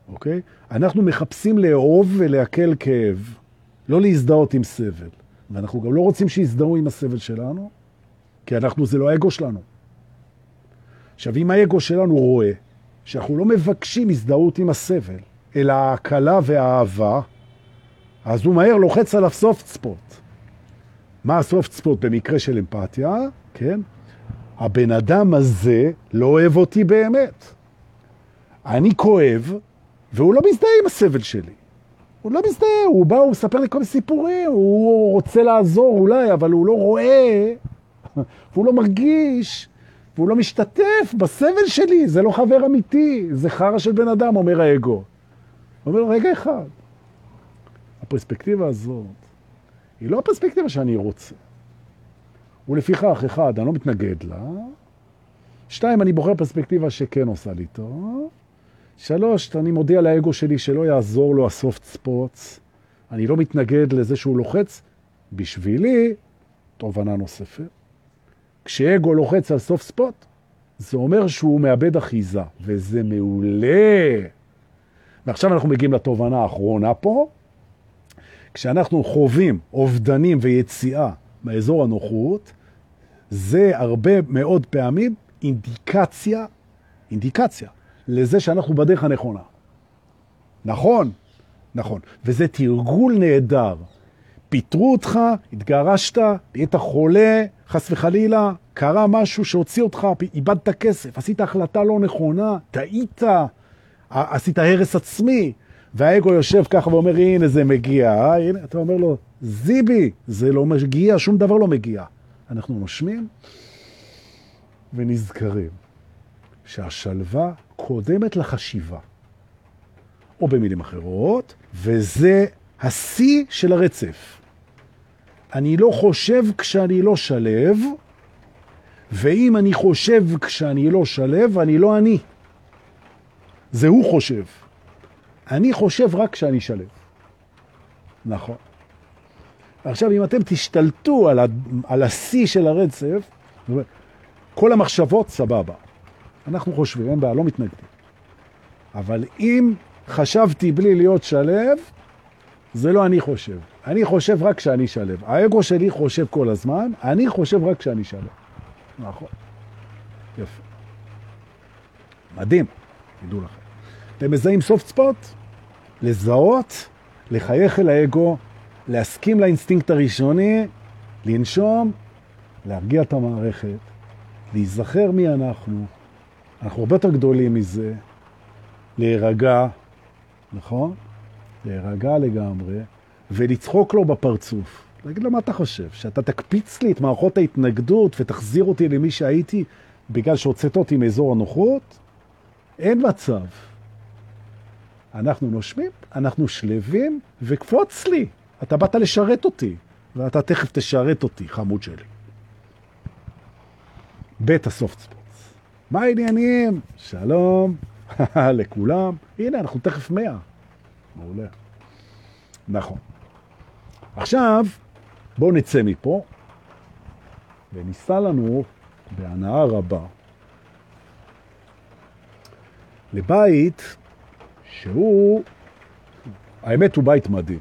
אוקיי? אנחנו מחפשים לאהוב ולהקל כאב, לא להזדהות עם סבל. ואנחנו גם לא רוצים שיזדהו עם הסבל שלנו, כי אנחנו, זה לא האגו שלנו. עכשיו, אם האגו שלנו רואה שאנחנו לא מבקשים הזדהות עם הסבל, אלא ההקלה והאהבה, אז הוא מהר לוחץ עליו סופט ספוט. מה הסופט ספוט במקרה של אמפתיה? כן? הבן אדם הזה לא אוהב אותי באמת. אני כואב, והוא לא מזדהה עם הסבל שלי. הוא לא מזדהה, הוא בא, הוא מספר לי כל מיני סיפורים, הוא רוצה לעזור אולי, אבל הוא לא רואה, והוא לא מרגיש, והוא לא משתתף בסבל שלי, זה לא חבר אמיתי, זה חרא של בן אדם, אומר האגו. אומר, רגע אחד, הפרספקטיבה הזאת היא לא הפרספקטיבה שאני רוצה. ולפיכך, אחד, אני לא מתנגד לה. שתיים, אני בוחר פרספקטיבה שכן עושה לי טוב. שלוש, אני מודיע לאגו שלי שלא יעזור לו הסופט ספוטס. אני לא מתנגד לזה שהוא לוחץ. בשבילי, תובנה נוספת. כשאגו לוחץ על סופט ספוט, זה אומר שהוא מאבד אחיזה, וזה מעולה. ועכשיו אנחנו מגיעים לתובנה האחרונה פה. כשאנחנו חווים אובדנים ויציאה מאזור הנוחות, זה הרבה מאוד פעמים אינדיקציה, אינדיקציה, לזה שאנחנו בדרך הנכונה. נכון, נכון. וזה תרגול נהדר. פיטרו אותך, התגרשת, היית חולה, חס וחלילה, קרה משהו שהוציא אותך, איבדת כסף, עשית החלטה לא נכונה, טעית, עשית הרס עצמי, והאגו יושב ככה ואומר, הנה זה מגיע, אה? הנה, אתה אומר לו, זיבי, זה לא מגיע, שום דבר לא מגיע. אנחנו נושמים ונזכרים שהשלווה קודמת לחשיבה. או במילים אחרות, וזה השיא של הרצף. אני לא חושב כשאני לא שלב, ואם אני חושב כשאני לא שלב, אני לא אני. זה הוא חושב. אני חושב רק כשאני שלב. נכון. עכשיו, אם אתם תשתלטו על, ה, על השיא של הרצף, כל המחשבות, סבבה. אנחנו חושבים, אין בעיה, לא מתנגדים. אבל אם חשבתי בלי להיות שלב, זה לא אני חושב. אני חושב רק כשאני שלב. האגו שלי חושב כל הזמן, אני חושב רק כשאני שלב. נכון. יפה. מדהים, תדעו לכם. אתם מזהים סופט ספוט? לזהות, לחייך אל האגו, להסכים לאינסטינקט הראשוני, לנשום, להרגיע את המערכת, להיזכר מי אנחנו, אנחנו הרבה יותר גדולים מזה, להירגע, נכון? להירגע לגמרי, ולצחוק לו בפרצוף. להגיד לו, מה אתה חושב? שאתה תקפיץ לי את מערכות ההתנגדות ותחזיר אותי למי שהייתי בגלל שהוצאת אותי מאזור הנוחות? אין מצב. אנחנו נושמים, אנחנו שלווים, וקפוץ לי. אתה באת לשרת אותי, ואתה תכף תשרת אותי, חמוד שלי. בית הסופט ספורטס. מה העניינים? שלום (laughs) לכולם. הנה, אנחנו תכף מאה. מעולה. נכון. עכשיו, בואו נצא מפה, וניסה לנו בהנאה רבה לבית שהוא, האמת הוא בית מדהים.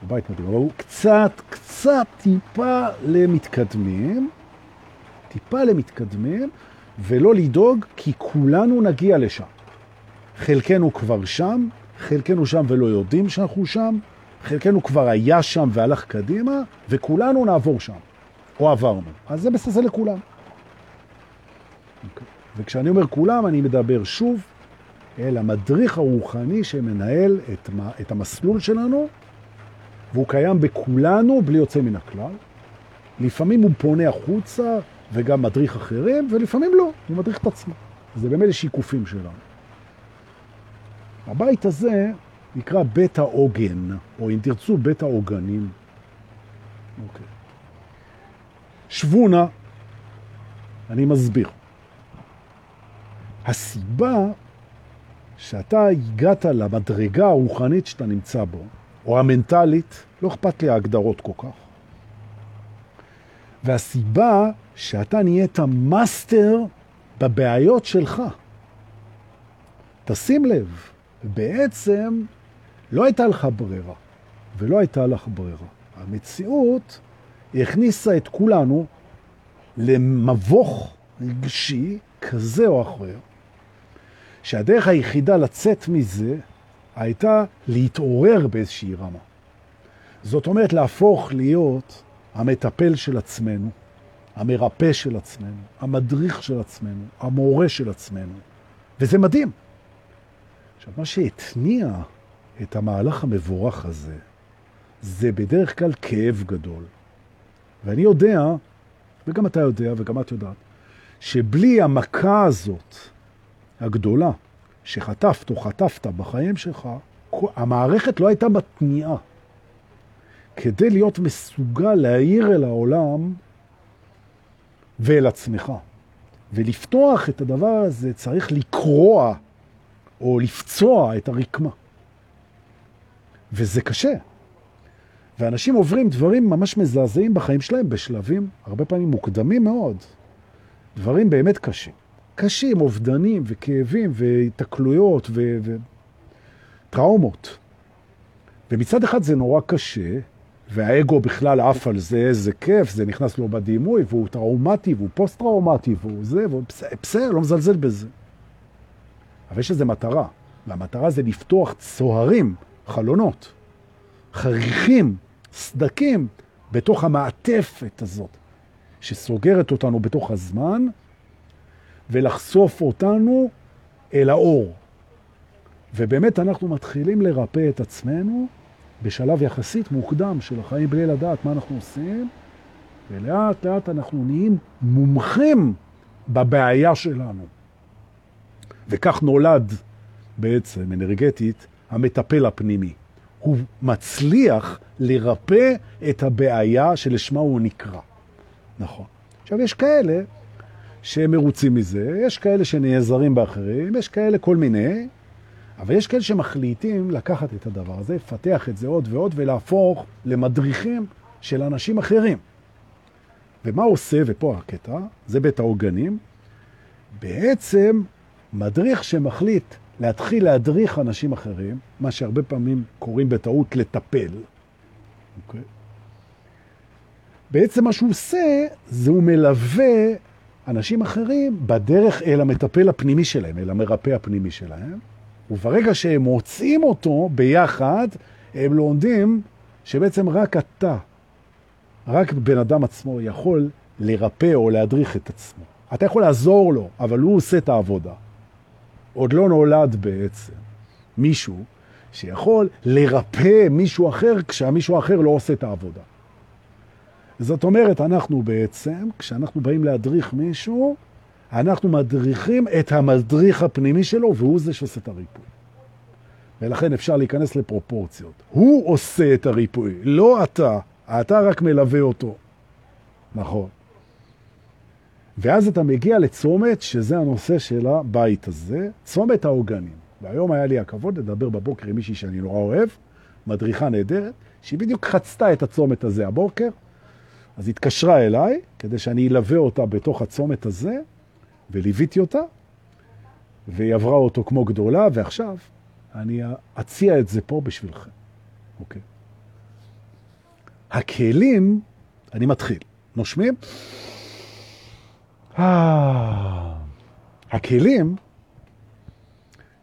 הוא בית מדהים, אבל הוא קצת, קצת טיפה למתקדמים, טיפה למתקדמים, ולא לדאוג, כי כולנו נגיע לשם. חלקנו כבר שם, חלקנו שם ולא יודעים שאנחנו שם, חלקנו כבר היה שם והלך קדימה, וכולנו נעבור שם, או עברנו. אז זה בסדר לכולם. Okay. אוקיי. וכשאני אומר כולם, אני מדבר שוב אל המדריך הרוחני שמנהל את, את המסלול שלנו, והוא קיים בכולנו בלי יוצא מן הכלל. לפעמים הוא פונה החוצה וגם מדריך אחרים, ולפעמים לא, הוא מדריך את עצמו. זה באמת שיקופים שלנו. הבית הזה נקרא בית העוגן, או אם תרצו, בית העוגנים. אוקיי. שבונה, אני מסביר. הסיבה שאתה הגעת למדרגה הרוחנית שאתה נמצא בו, או המנטלית, לא אכפת לי ההגדרות כל כך. והסיבה שאתה נהיית מאסטר בבעיות שלך. תשים לב, בעצם לא הייתה לך ברירה, ולא הייתה לך ברירה. המציאות הכניסה את כולנו למבוך רגשי כזה או אחר, שהדרך היחידה לצאת מזה הייתה להתעורר באיזושהי רמה. זאת אומרת, להפוך להיות המטפל של עצמנו, המרפא של עצמנו, המדריך של עצמנו, המורה של עצמנו. וזה מדהים. עכשיו, מה שהתניע את המהלך המבורך הזה, זה בדרך כלל כאב גדול. ואני יודע, וגם אתה יודע, וגם את יודעת, שבלי המכה הזאת, הגדולה, שחטפת או חטפת בחיים שלך, המערכת לא הייתה בתניעה. כדי להיות מסוגל להעיר אל העולם ואל עצמך. ולפתוח את הדבר הזה צריך לקרוע או לפצוע את הרקמה. וזה קשה. ואנשים עוברים דברים ממש מזעזעים בחיים שלהם בשלבים הרבה פעמים מוקדמים מאוד. דברים באמת קשים. קשים, אובדנים וכאבים והתקלויות וטראומות. ומצד אחד זה נורא קשה, והאגו בכלל עף על זה, איזה כיף, זה נכנס לו בדימוי, והוא טראומטי, והוא פוסט-טראומטי, והוא זה, והוא בסדר, לא מזלזל בזה. אבל יש איזו מטרה, והמטרה זה לפתוח צוהרים, חלונות, חריכים, סדקים, בתוך המעטפת הזאת, שסוגרת אותנו בתוך הזמן, ולחשוף אותנו אל האור. ובאמת אנחנו מתחילים לרפא את עצמנו בשלב יחסית מוקדם של החיים בלי לדעת מה אנחנו עושים, ולאט לאט אנחנו נהיים מומחים בבעיה שלנו. וכך נולד בעצם אנרגטית המטפל הפנימי. הוא מצליח לרפא את הבעיה שלשמה הוא נקרא. נכון. עכשיו, יש כאלה שהם מרוצים מזה, יש כאלה שנעזרים באחרים, יש כאלה כל מיני, אבל יש כאלה שמחליטים לקחת את הדבר הזה, לפתח את זה עוד ועוד ולהפוך למדריכים של אנשים אחרים. ומה עושה, ופה הקטע, זה בית העוגנים, בעצם מדריך שמחליט להתחיל להדריך אנשים אחרים, מה שהרבה פעמים קוראים בטעות לטפל, אוקיי? בעצם מה שהוא עושה, זה הוא מלווה אנשים אחרים בדרך אל המטפל הפנימי שלהם, אל המרפא הפנימי שלהם, וברגע שהם מוצאים אותו ביחד, הם לומדים שבעצם רק אתה, רק בן אדם עצמו יכול לרפא או להדריך את עצמו. אתה יכול לעזור לו, אבל הוא עושה את העבודה. עוד לא נולד בעצם מישהו שיכול לרפא מישהו אחר כשהמישהו האחר לא עושה את העבודה. זאת אומרת, אנחנו בעצם, כשאנחנו באים להדריך מישהו, אנחנו מדריכים את המדריך הפנימי שלו, והוא זה שעושה את הריפוי. ולכן אפשר להיכנס לפרופורציות. הוא עושה את הריפוי, לא אתה. אתה רק מלווה אותו. נכון. ואז אתה מגיע לצומת, שזה הנושא של הבית הזה, צומת העוגנים. והיום היה לי הכבוד לדבר בבוקר עם מישהי שאני נורא אוהב, מדריכה נהדרת, שהיא בדיוק חצתה את הצומת הזה הבוקר, אז התקשרה אליי, כדי שאני אלווה אותה בתוך הצומת הזה, וליוויתי אותה, והיא עברה אותו כמו גדולה, ועכשיו אני אציע את זה פה בשבילכם, אוקיי? הכלים, אני מתחיל. נושמים? אה, הכלים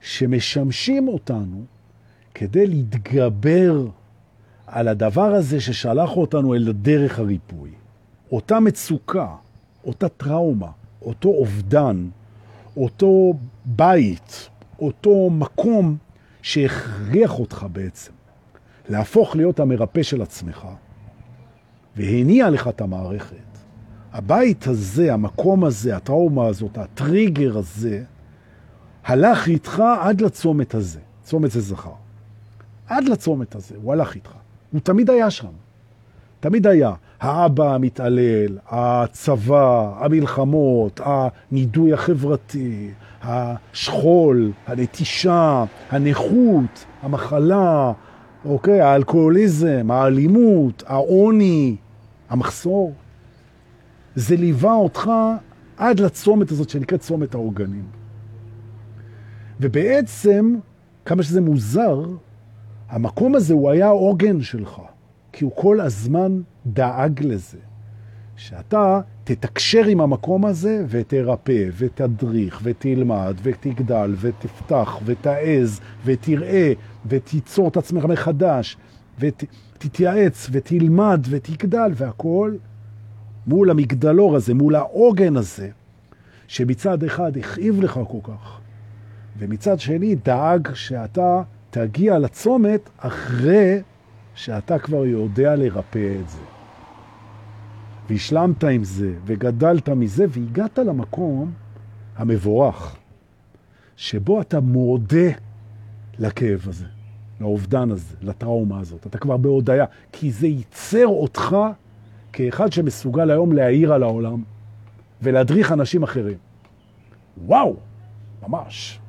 שמשמשים אותנו כדי להתגבר על הדבר הזה ששלח אותנו אל דרך הריפוי. אותה מצוקה, אותה טראומה, אותו אובדן, אותו בית, אותו מקום שהכריח אותך בעצם להפוך להיות המרפא של עצמך, והניע לך את המערכת. הבית הזה, המקום הזה, הטראומה הזאת, הטריגר הזה, הלך איתך עד לצומת הזה. צומת זה זכר. עד לצומת הזה, הוא הלך איתך. הוא תמיד היה שם. תמיד היה. האבא המתעלל, הצבא, המלחמות, הנידוי החברתי, השכול, הנטישה, הנכות, המחלה, אוקיי, האלכוהוליזם, האלימות, העוני, המחסור. זה ליווה אותך עד לצומת הזאת שנקראת צומת האורגנים. ובעצם, כמה שזה מוזר, המקום הזה הוא היה עוגן שלך, כי הוא כל הזמן דאג לזה. שאתה תתקשר עם המקום הזה ותרפא ותדריך ותלמד ותגדל ותפתח ותעז ותראה ותיצור את עצמך מחדש ותתייעץ ותלמד ותגדל והכל מול המגדלור הזה, מול העוגן הזה, שמצד אחד הכאיב לך כל כך, ומצד שני דאג שאתה תגיע לצומת אחרי שאתה כבר יודע לרפא את זה. והשלמת עם זה, וגדלת מזה, והגעת למקום המבורך, שבו אתה מודה לכאב הזה, לאובדן הזה, לטראומה הזאת. אתה כבר בהודעה, כי זה ייצר אותך כאחד שמסוגל היום להעיר על העולם ולהדריך אנשים אחרים. וואו, ממש.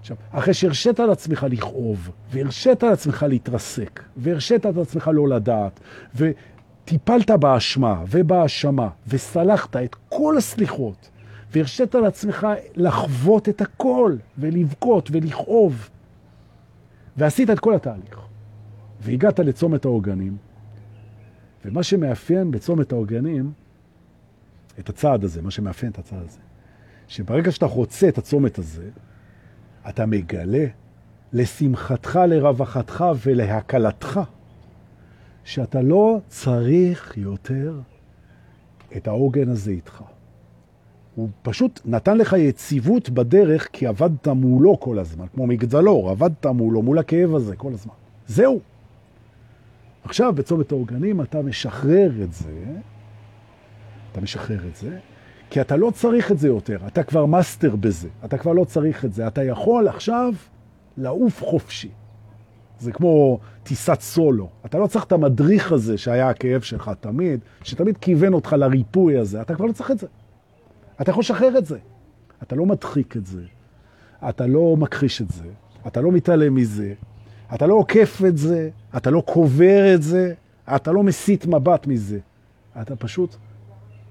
עכשיו, אחרי שהרשית על עצמך לכאוב, והרשית על עצמך להתרסק, והרשית על עצמך לא לדעת, וטיפלת באשמה ובאשמה, וסלחת את כל הסליחות, והרשית על עצמך לחוות את הכל, ולבכות ולכאוב, ועשית את כל התהליך, והגעת לצומת העוגנים, ומה שמאפיין בצומת העוגנים, את הצעד הזה, מה שמאפיין את הצעד הזה, שברגע שאתה רוצה את הצומת הזה, אתה מגלה לשמחתך, לרווחתך ולהקלתך, שאתה לא צריך יותר את העוגן הזה איתך. הוא פשוט נתן לך יציבות בדרך כי עבדת מולו כל הזמן, כמו מגדלור, עבדת מולו, מול הכאב הזה כל הזמן. זהו. עכשיו, בצומת האורגנים אתה משחרר את זה, אתה משחרר את זה, כי אתה לא צריך את זה יותר, אתה כבר מאסטר בזה, אתה כבר לא צריך את זה, אתה יכול עכשיו לעוף חופשי. זה כמו טיסת סולו. אתה לא צריך את המדריך הזה שהיה הכאב שלך תמיד, שתמיד כיוון אותך לריפוי הזה, אתה כבר לא צריך את זה. אתה יכול לשחרר את זה. אתה לא מדחיק את זה, אתה לא מכחיש את זה, אתה לא מתעלם מזה, אתה לא עוקף את זה, אתה לא קובר את זה, אתה לא מסית מבט מזה. אתה פשוט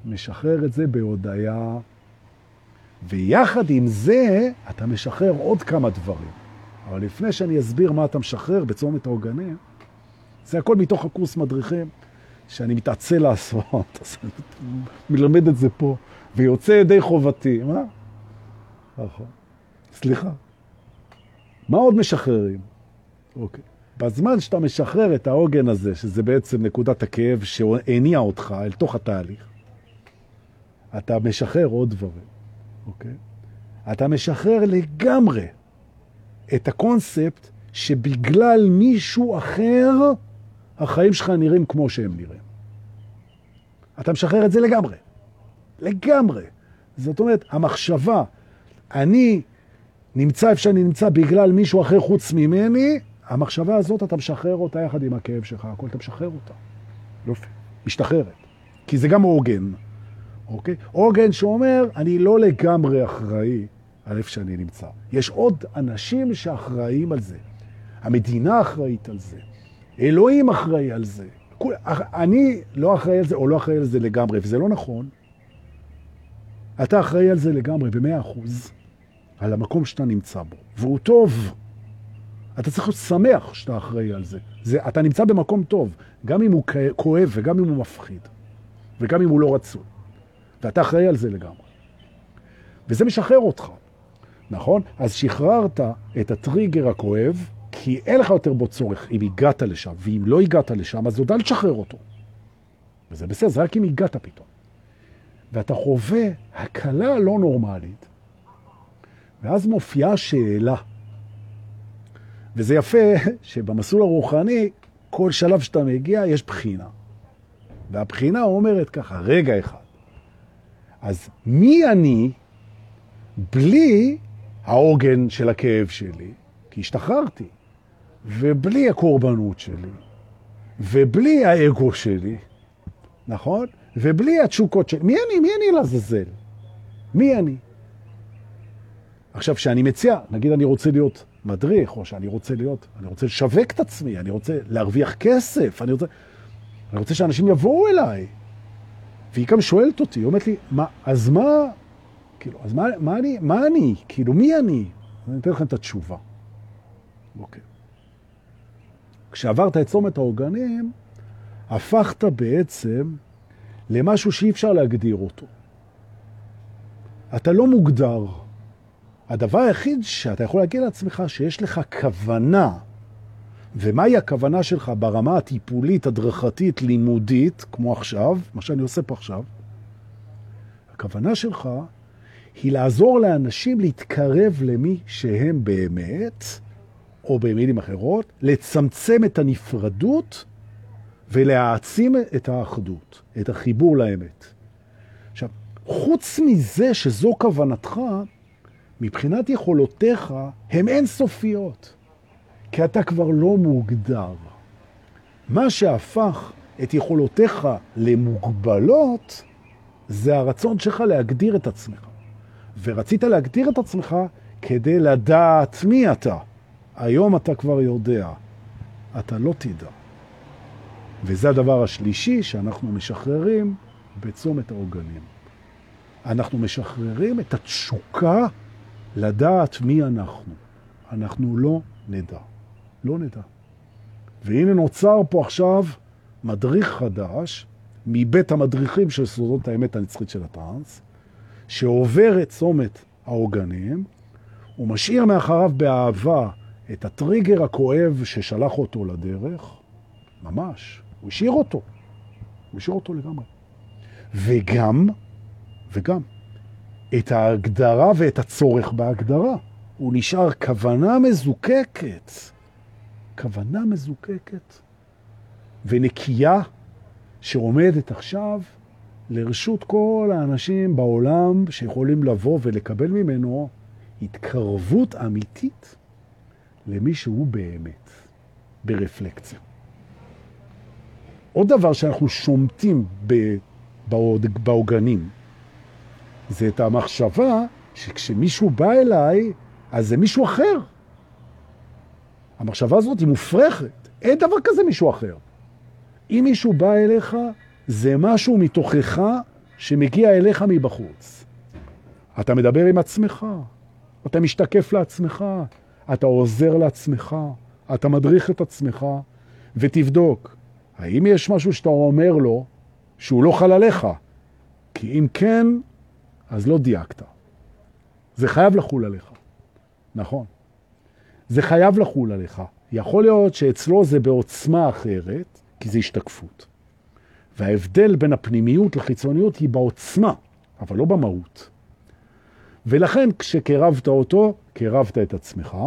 משחרר את זה בהודעה, ויחד עם זה אתה משחרר עוד כמה דברים. אבל לפני שאני אסביר מה אתה משחרר בצומת העוגנים, זה הכל מתוך הקורס מדריכים שאני מתעצל לעשות, (laughs) אז אני מלמד את זה פה, ויוצא ידי חובתי. מה? נכון. סליחה. מה עוד משחררים? אוקיי. בזמן שאתה משחרר את העוגן הזה, שזה בעצם נקודת הכאב שהניע אותך אל תוך התהליך, אתה משחרר עוד דברים, אוקיי? אתה משחרר לגמרי את הקונספט שבגלל מישהו אחר, החיים שלך נראים כמו שהם נראים. אתה משחרר את זה לגמרי. לגמרי. זאת אומרת, המחשבה, אני נמצא איפה שאני נמצא בגלל מישהו אחר חוץ ממני, המחשבה הזאת, אתה משחרר אותה יחד עם הכאב שלך, הכל אתה משחרר אותה. יופי, משתחררת. כי זה גם עוגן, אוקיי? עוגן שאומר, אני לא לגמרי אחראי על איפה שאני נמצא. יש עוד אנשים שאחראים על זה. המדינה אחראית על זה. אלוהים אחראי על זה. אני לא אחראי על זה או לא אחראי על זה לגמרי, וזה לא נכון. אתה אחראי על זה לגמרי, במאה אחוז, על המקום שאתה נמצא בו, והוא טוב. אתה צריך להיות שמח שאתה אחראי על זה. זה. אתה נמצא במקום טוב, גם אם הוא כואב וגם אם הוא מפחיד, וגם אם הוא לא רצוי. ואתה אחראי על זה לגמרי. וזה משחרר אותך, נכון? אז שחררת את הטריגר הכואב, כי אין לך יותר בו צורך אם הגעת לשם, ואם לא הגעת לשם, אז יודע לשחרר אותו. וזה בסדר, זה רק אם הגעת פתאום. ואתה חווה הקלה לא נורמלית, ואז מופיעה שאלה. וזה יפה שבמסלול הרוחני, כל שלב שאתה מגיע יש בחינה. והבחינה אומרת ככה, רגע אחד, אז מי אני בלי העוגן של הכאב שלי? כי השתחררתי. ובלי הקורבנות שלי, ובלי האגו שלי, נכון? ובלי התשוקות שלי. מי אני? מי אני לעזאזל? מי אני? עכשיו, כשאני מציע, נגיד אני רוצה להיות מדריך, או שאני רוצה להיות, אני רוצה לשווק את עצמי, אני רוצה להרוויח כסף, אני רוצה, אני רוצה שאנשים יבואו אליי. והיא גם שואלת אותי, היא אומרת לי, מה, אז מה, כאילו, אז מה, מה אני, מה אני? כאילו, מי אני? אני אתן לכם את התשובה. אוקיי. כשעברת את צומת העוגנים, הפכת בעצם למשהו שאי אפשר להגדיר אותו. אתה לא מוגדר. הדבר היחיד שאתה יכול להגיד לעצמך שיש לך כוונה, ומהי הכוונה שלך ברמה הטיפולית, הדרכתית, לימודית, כמו עכשיו, מה שאני עושה פה עכשיו, הכוונה שלך היא לעזור לאנשים להתקרב למי שהם באמת, או במילים אחרות, לצמצם את הנפרדות ולהעצים את האחדות, את החיבור לאמת. עכשיו, חוץ מזה שזו כוונתך, מבחינת יכולותיך הן אינסופיות, כי אתה כבר לא מוגדר. מה שהפך את יכולותיך למוגבלות, זה הרצון שלך להגדיר את עצמך. ורצית להגדיר את עצמך כדי לדעת מי אתה. היום אתה כבר יודע, אתה לא תדע. וזה הדבר השלישי שאנחנו משחררים בצומת העוגנים. אנחנו משחררים את התשוקה לדעת מי אנחנו. אנחנו לא נדע. לא נדע. והנה נוצר פה עכשיו מדריך חדש מבית המדריכים של סודות האמת הנצחית של הטרנס, שעובר את צומת העוגנים, הוא משאיר מאחריו באהבה את הטריגר הכואב ששלח אותו לדרך, ממש, הוא השאיר אותו. הוא השאיר אותו לגמרי. וגם, וגם, את ההגדרה ואת הצורך בהגדרה. הוא נשאר כוונה מזוקקת. כוונה מזוקקת ונקייה שעומדת עכשיו לרשות כל האנשים בעולם שיכולים לבוא ולקבל ממנו התקרבות אמיתית למי שהוא באמת, ברפלקציה. עוד דבר שאנחנו שומטים בעוגנים, זה את המחשבה שכשמישהו בא אליי, אז זה מישהו אחר. המחשבה הזאת היא מופרכת. אין דבר כזה מישהו אחר. אם מישהו בא אליך, זה משהו מתוכך שמגיע אליך מבחוץ. אתה מדבר עם עצמך, אתה משתקף לעצמך, אתה עוזר לעצמך, אתה מדריך את עצמך, ותבדוק, האם יש משהו שאתה אומר לו שהוא לא חל עליך? כי אם כן, אז לא דייקת. זה חייב לחול עליך, נכון. זה חייב לחול עליך. יכול להיות שאצלו זה בעוצמה אחרת, כי זה השתקפות. וההבדל בין הפנימיות לחיצוניות היא בעוצמה, אבל לא במהות. ולכן כשקרבת אותו, קרבת את עצמך,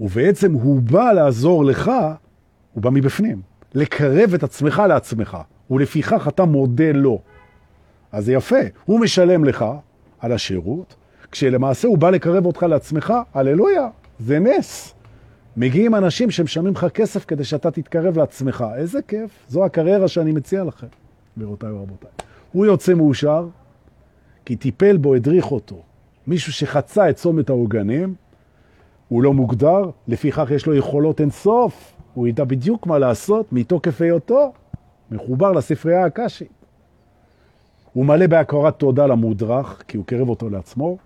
ובעצם הוא בא לעזור לך, הוא בא מבפנים, לקרב את עצמך לעצמך, ולפיכך אתה מודה לו. אז זה יפה, הוא משלם לך על השירות, כשלמעשה הוא בא לקרב אותך לעצמך, הללויה, זה נס. מגיעים אנשים שמשלמים לך כסף כדי שאתה תתקרב לעצמך. איזה כיף, זו הקריירה שאני מציע לכם, גבירותיי ורבותיי. הוא יוצא מאושר, כי טיפל בו, הדריך אותו. מישהו שחצה את צומת העוגנים, הוא לא מוגדר, לפיכך יש לו יכולות אינסוף, הוא ידע בדיוק מה לעשות מתוקף היותו, מחובר לספרייה הקשית. הוא מלא בהכרת תודה למודרך, כי הוא קרב אותו לעצמו.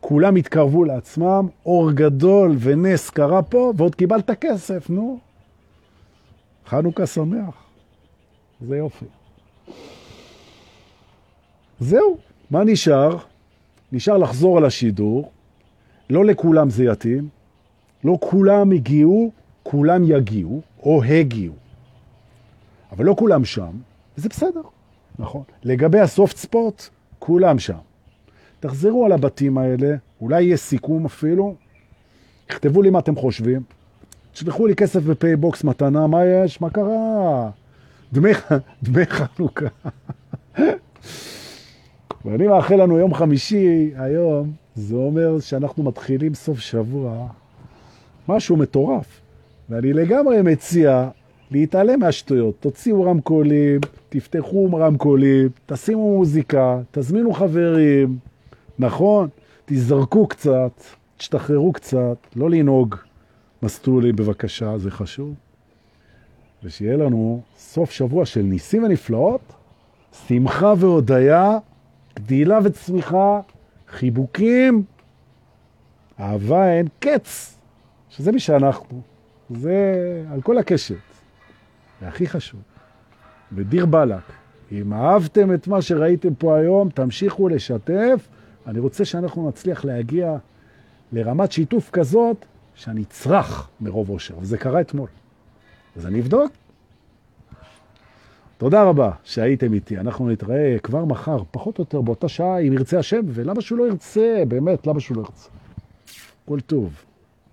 כולם התקרבו לעצמם, אור גדול ונס קרה פה, ועוד קיבלת כסף, נו. חנוכה שמח. זה יופי. זהו, מה נשאר? נשאר לחזור על השידור. לא לכולם זה יתאים, לא כולם הגיעו, כולם יגיעו, או הגיעו. אבל לא כולם שם, וזה בסדר. נכון. לגבי ה soft spot, כולם שם. תחזרו על הבתים האלה, אולי יהיה סיכום אפילו, תכתבו לי מה אתם חושבים, תשלחו לי כסף בפייבוקס מתנה, מה יש? מה קרה? דמי, דמי חנוכה. (laughs) ואני מאחל לנו יום חמישי, היום, זה אומר שאנחנו מתחילים סוף שבוע, משהו מטורף. ואני לגמרי מציע להתעלם מהשטויות. תוציאו רמקולים, תפתחו רמקולים, תשימו מוזיקה, תזמינו חברים, נכון? תזרקו קצת, תשתחררו קצת, לא לנהוג מסטולי בבקשה, זה חשוב. ושיהיה לנו סוף שבוע של ניסים ונפלאות, שמחה והודיה, גדילה וצמיחה, חיבוקים, אהבה אין קץ, שזה מי שאנחנו. זה על כל הקשת. והכי חשוב, בדיר בלק, אם אהבתם את מה שראיתם פה היום, תמשיכו לשתף. אני רוצה שאנחנו נצליח להגיע לרמת שיתוף כזאת שאני צרח מרוב אושר, וזה קרה אתמול. אז אני אבדוק. תודה רבה שהייתם איתי. אנחנו נתראה כבר מחר, פחות או יותר באותה שעה, אם ירצה השם, ולמה שהוא לא ירצה, באמת, למה שהוא לא ירצה? כל טוב.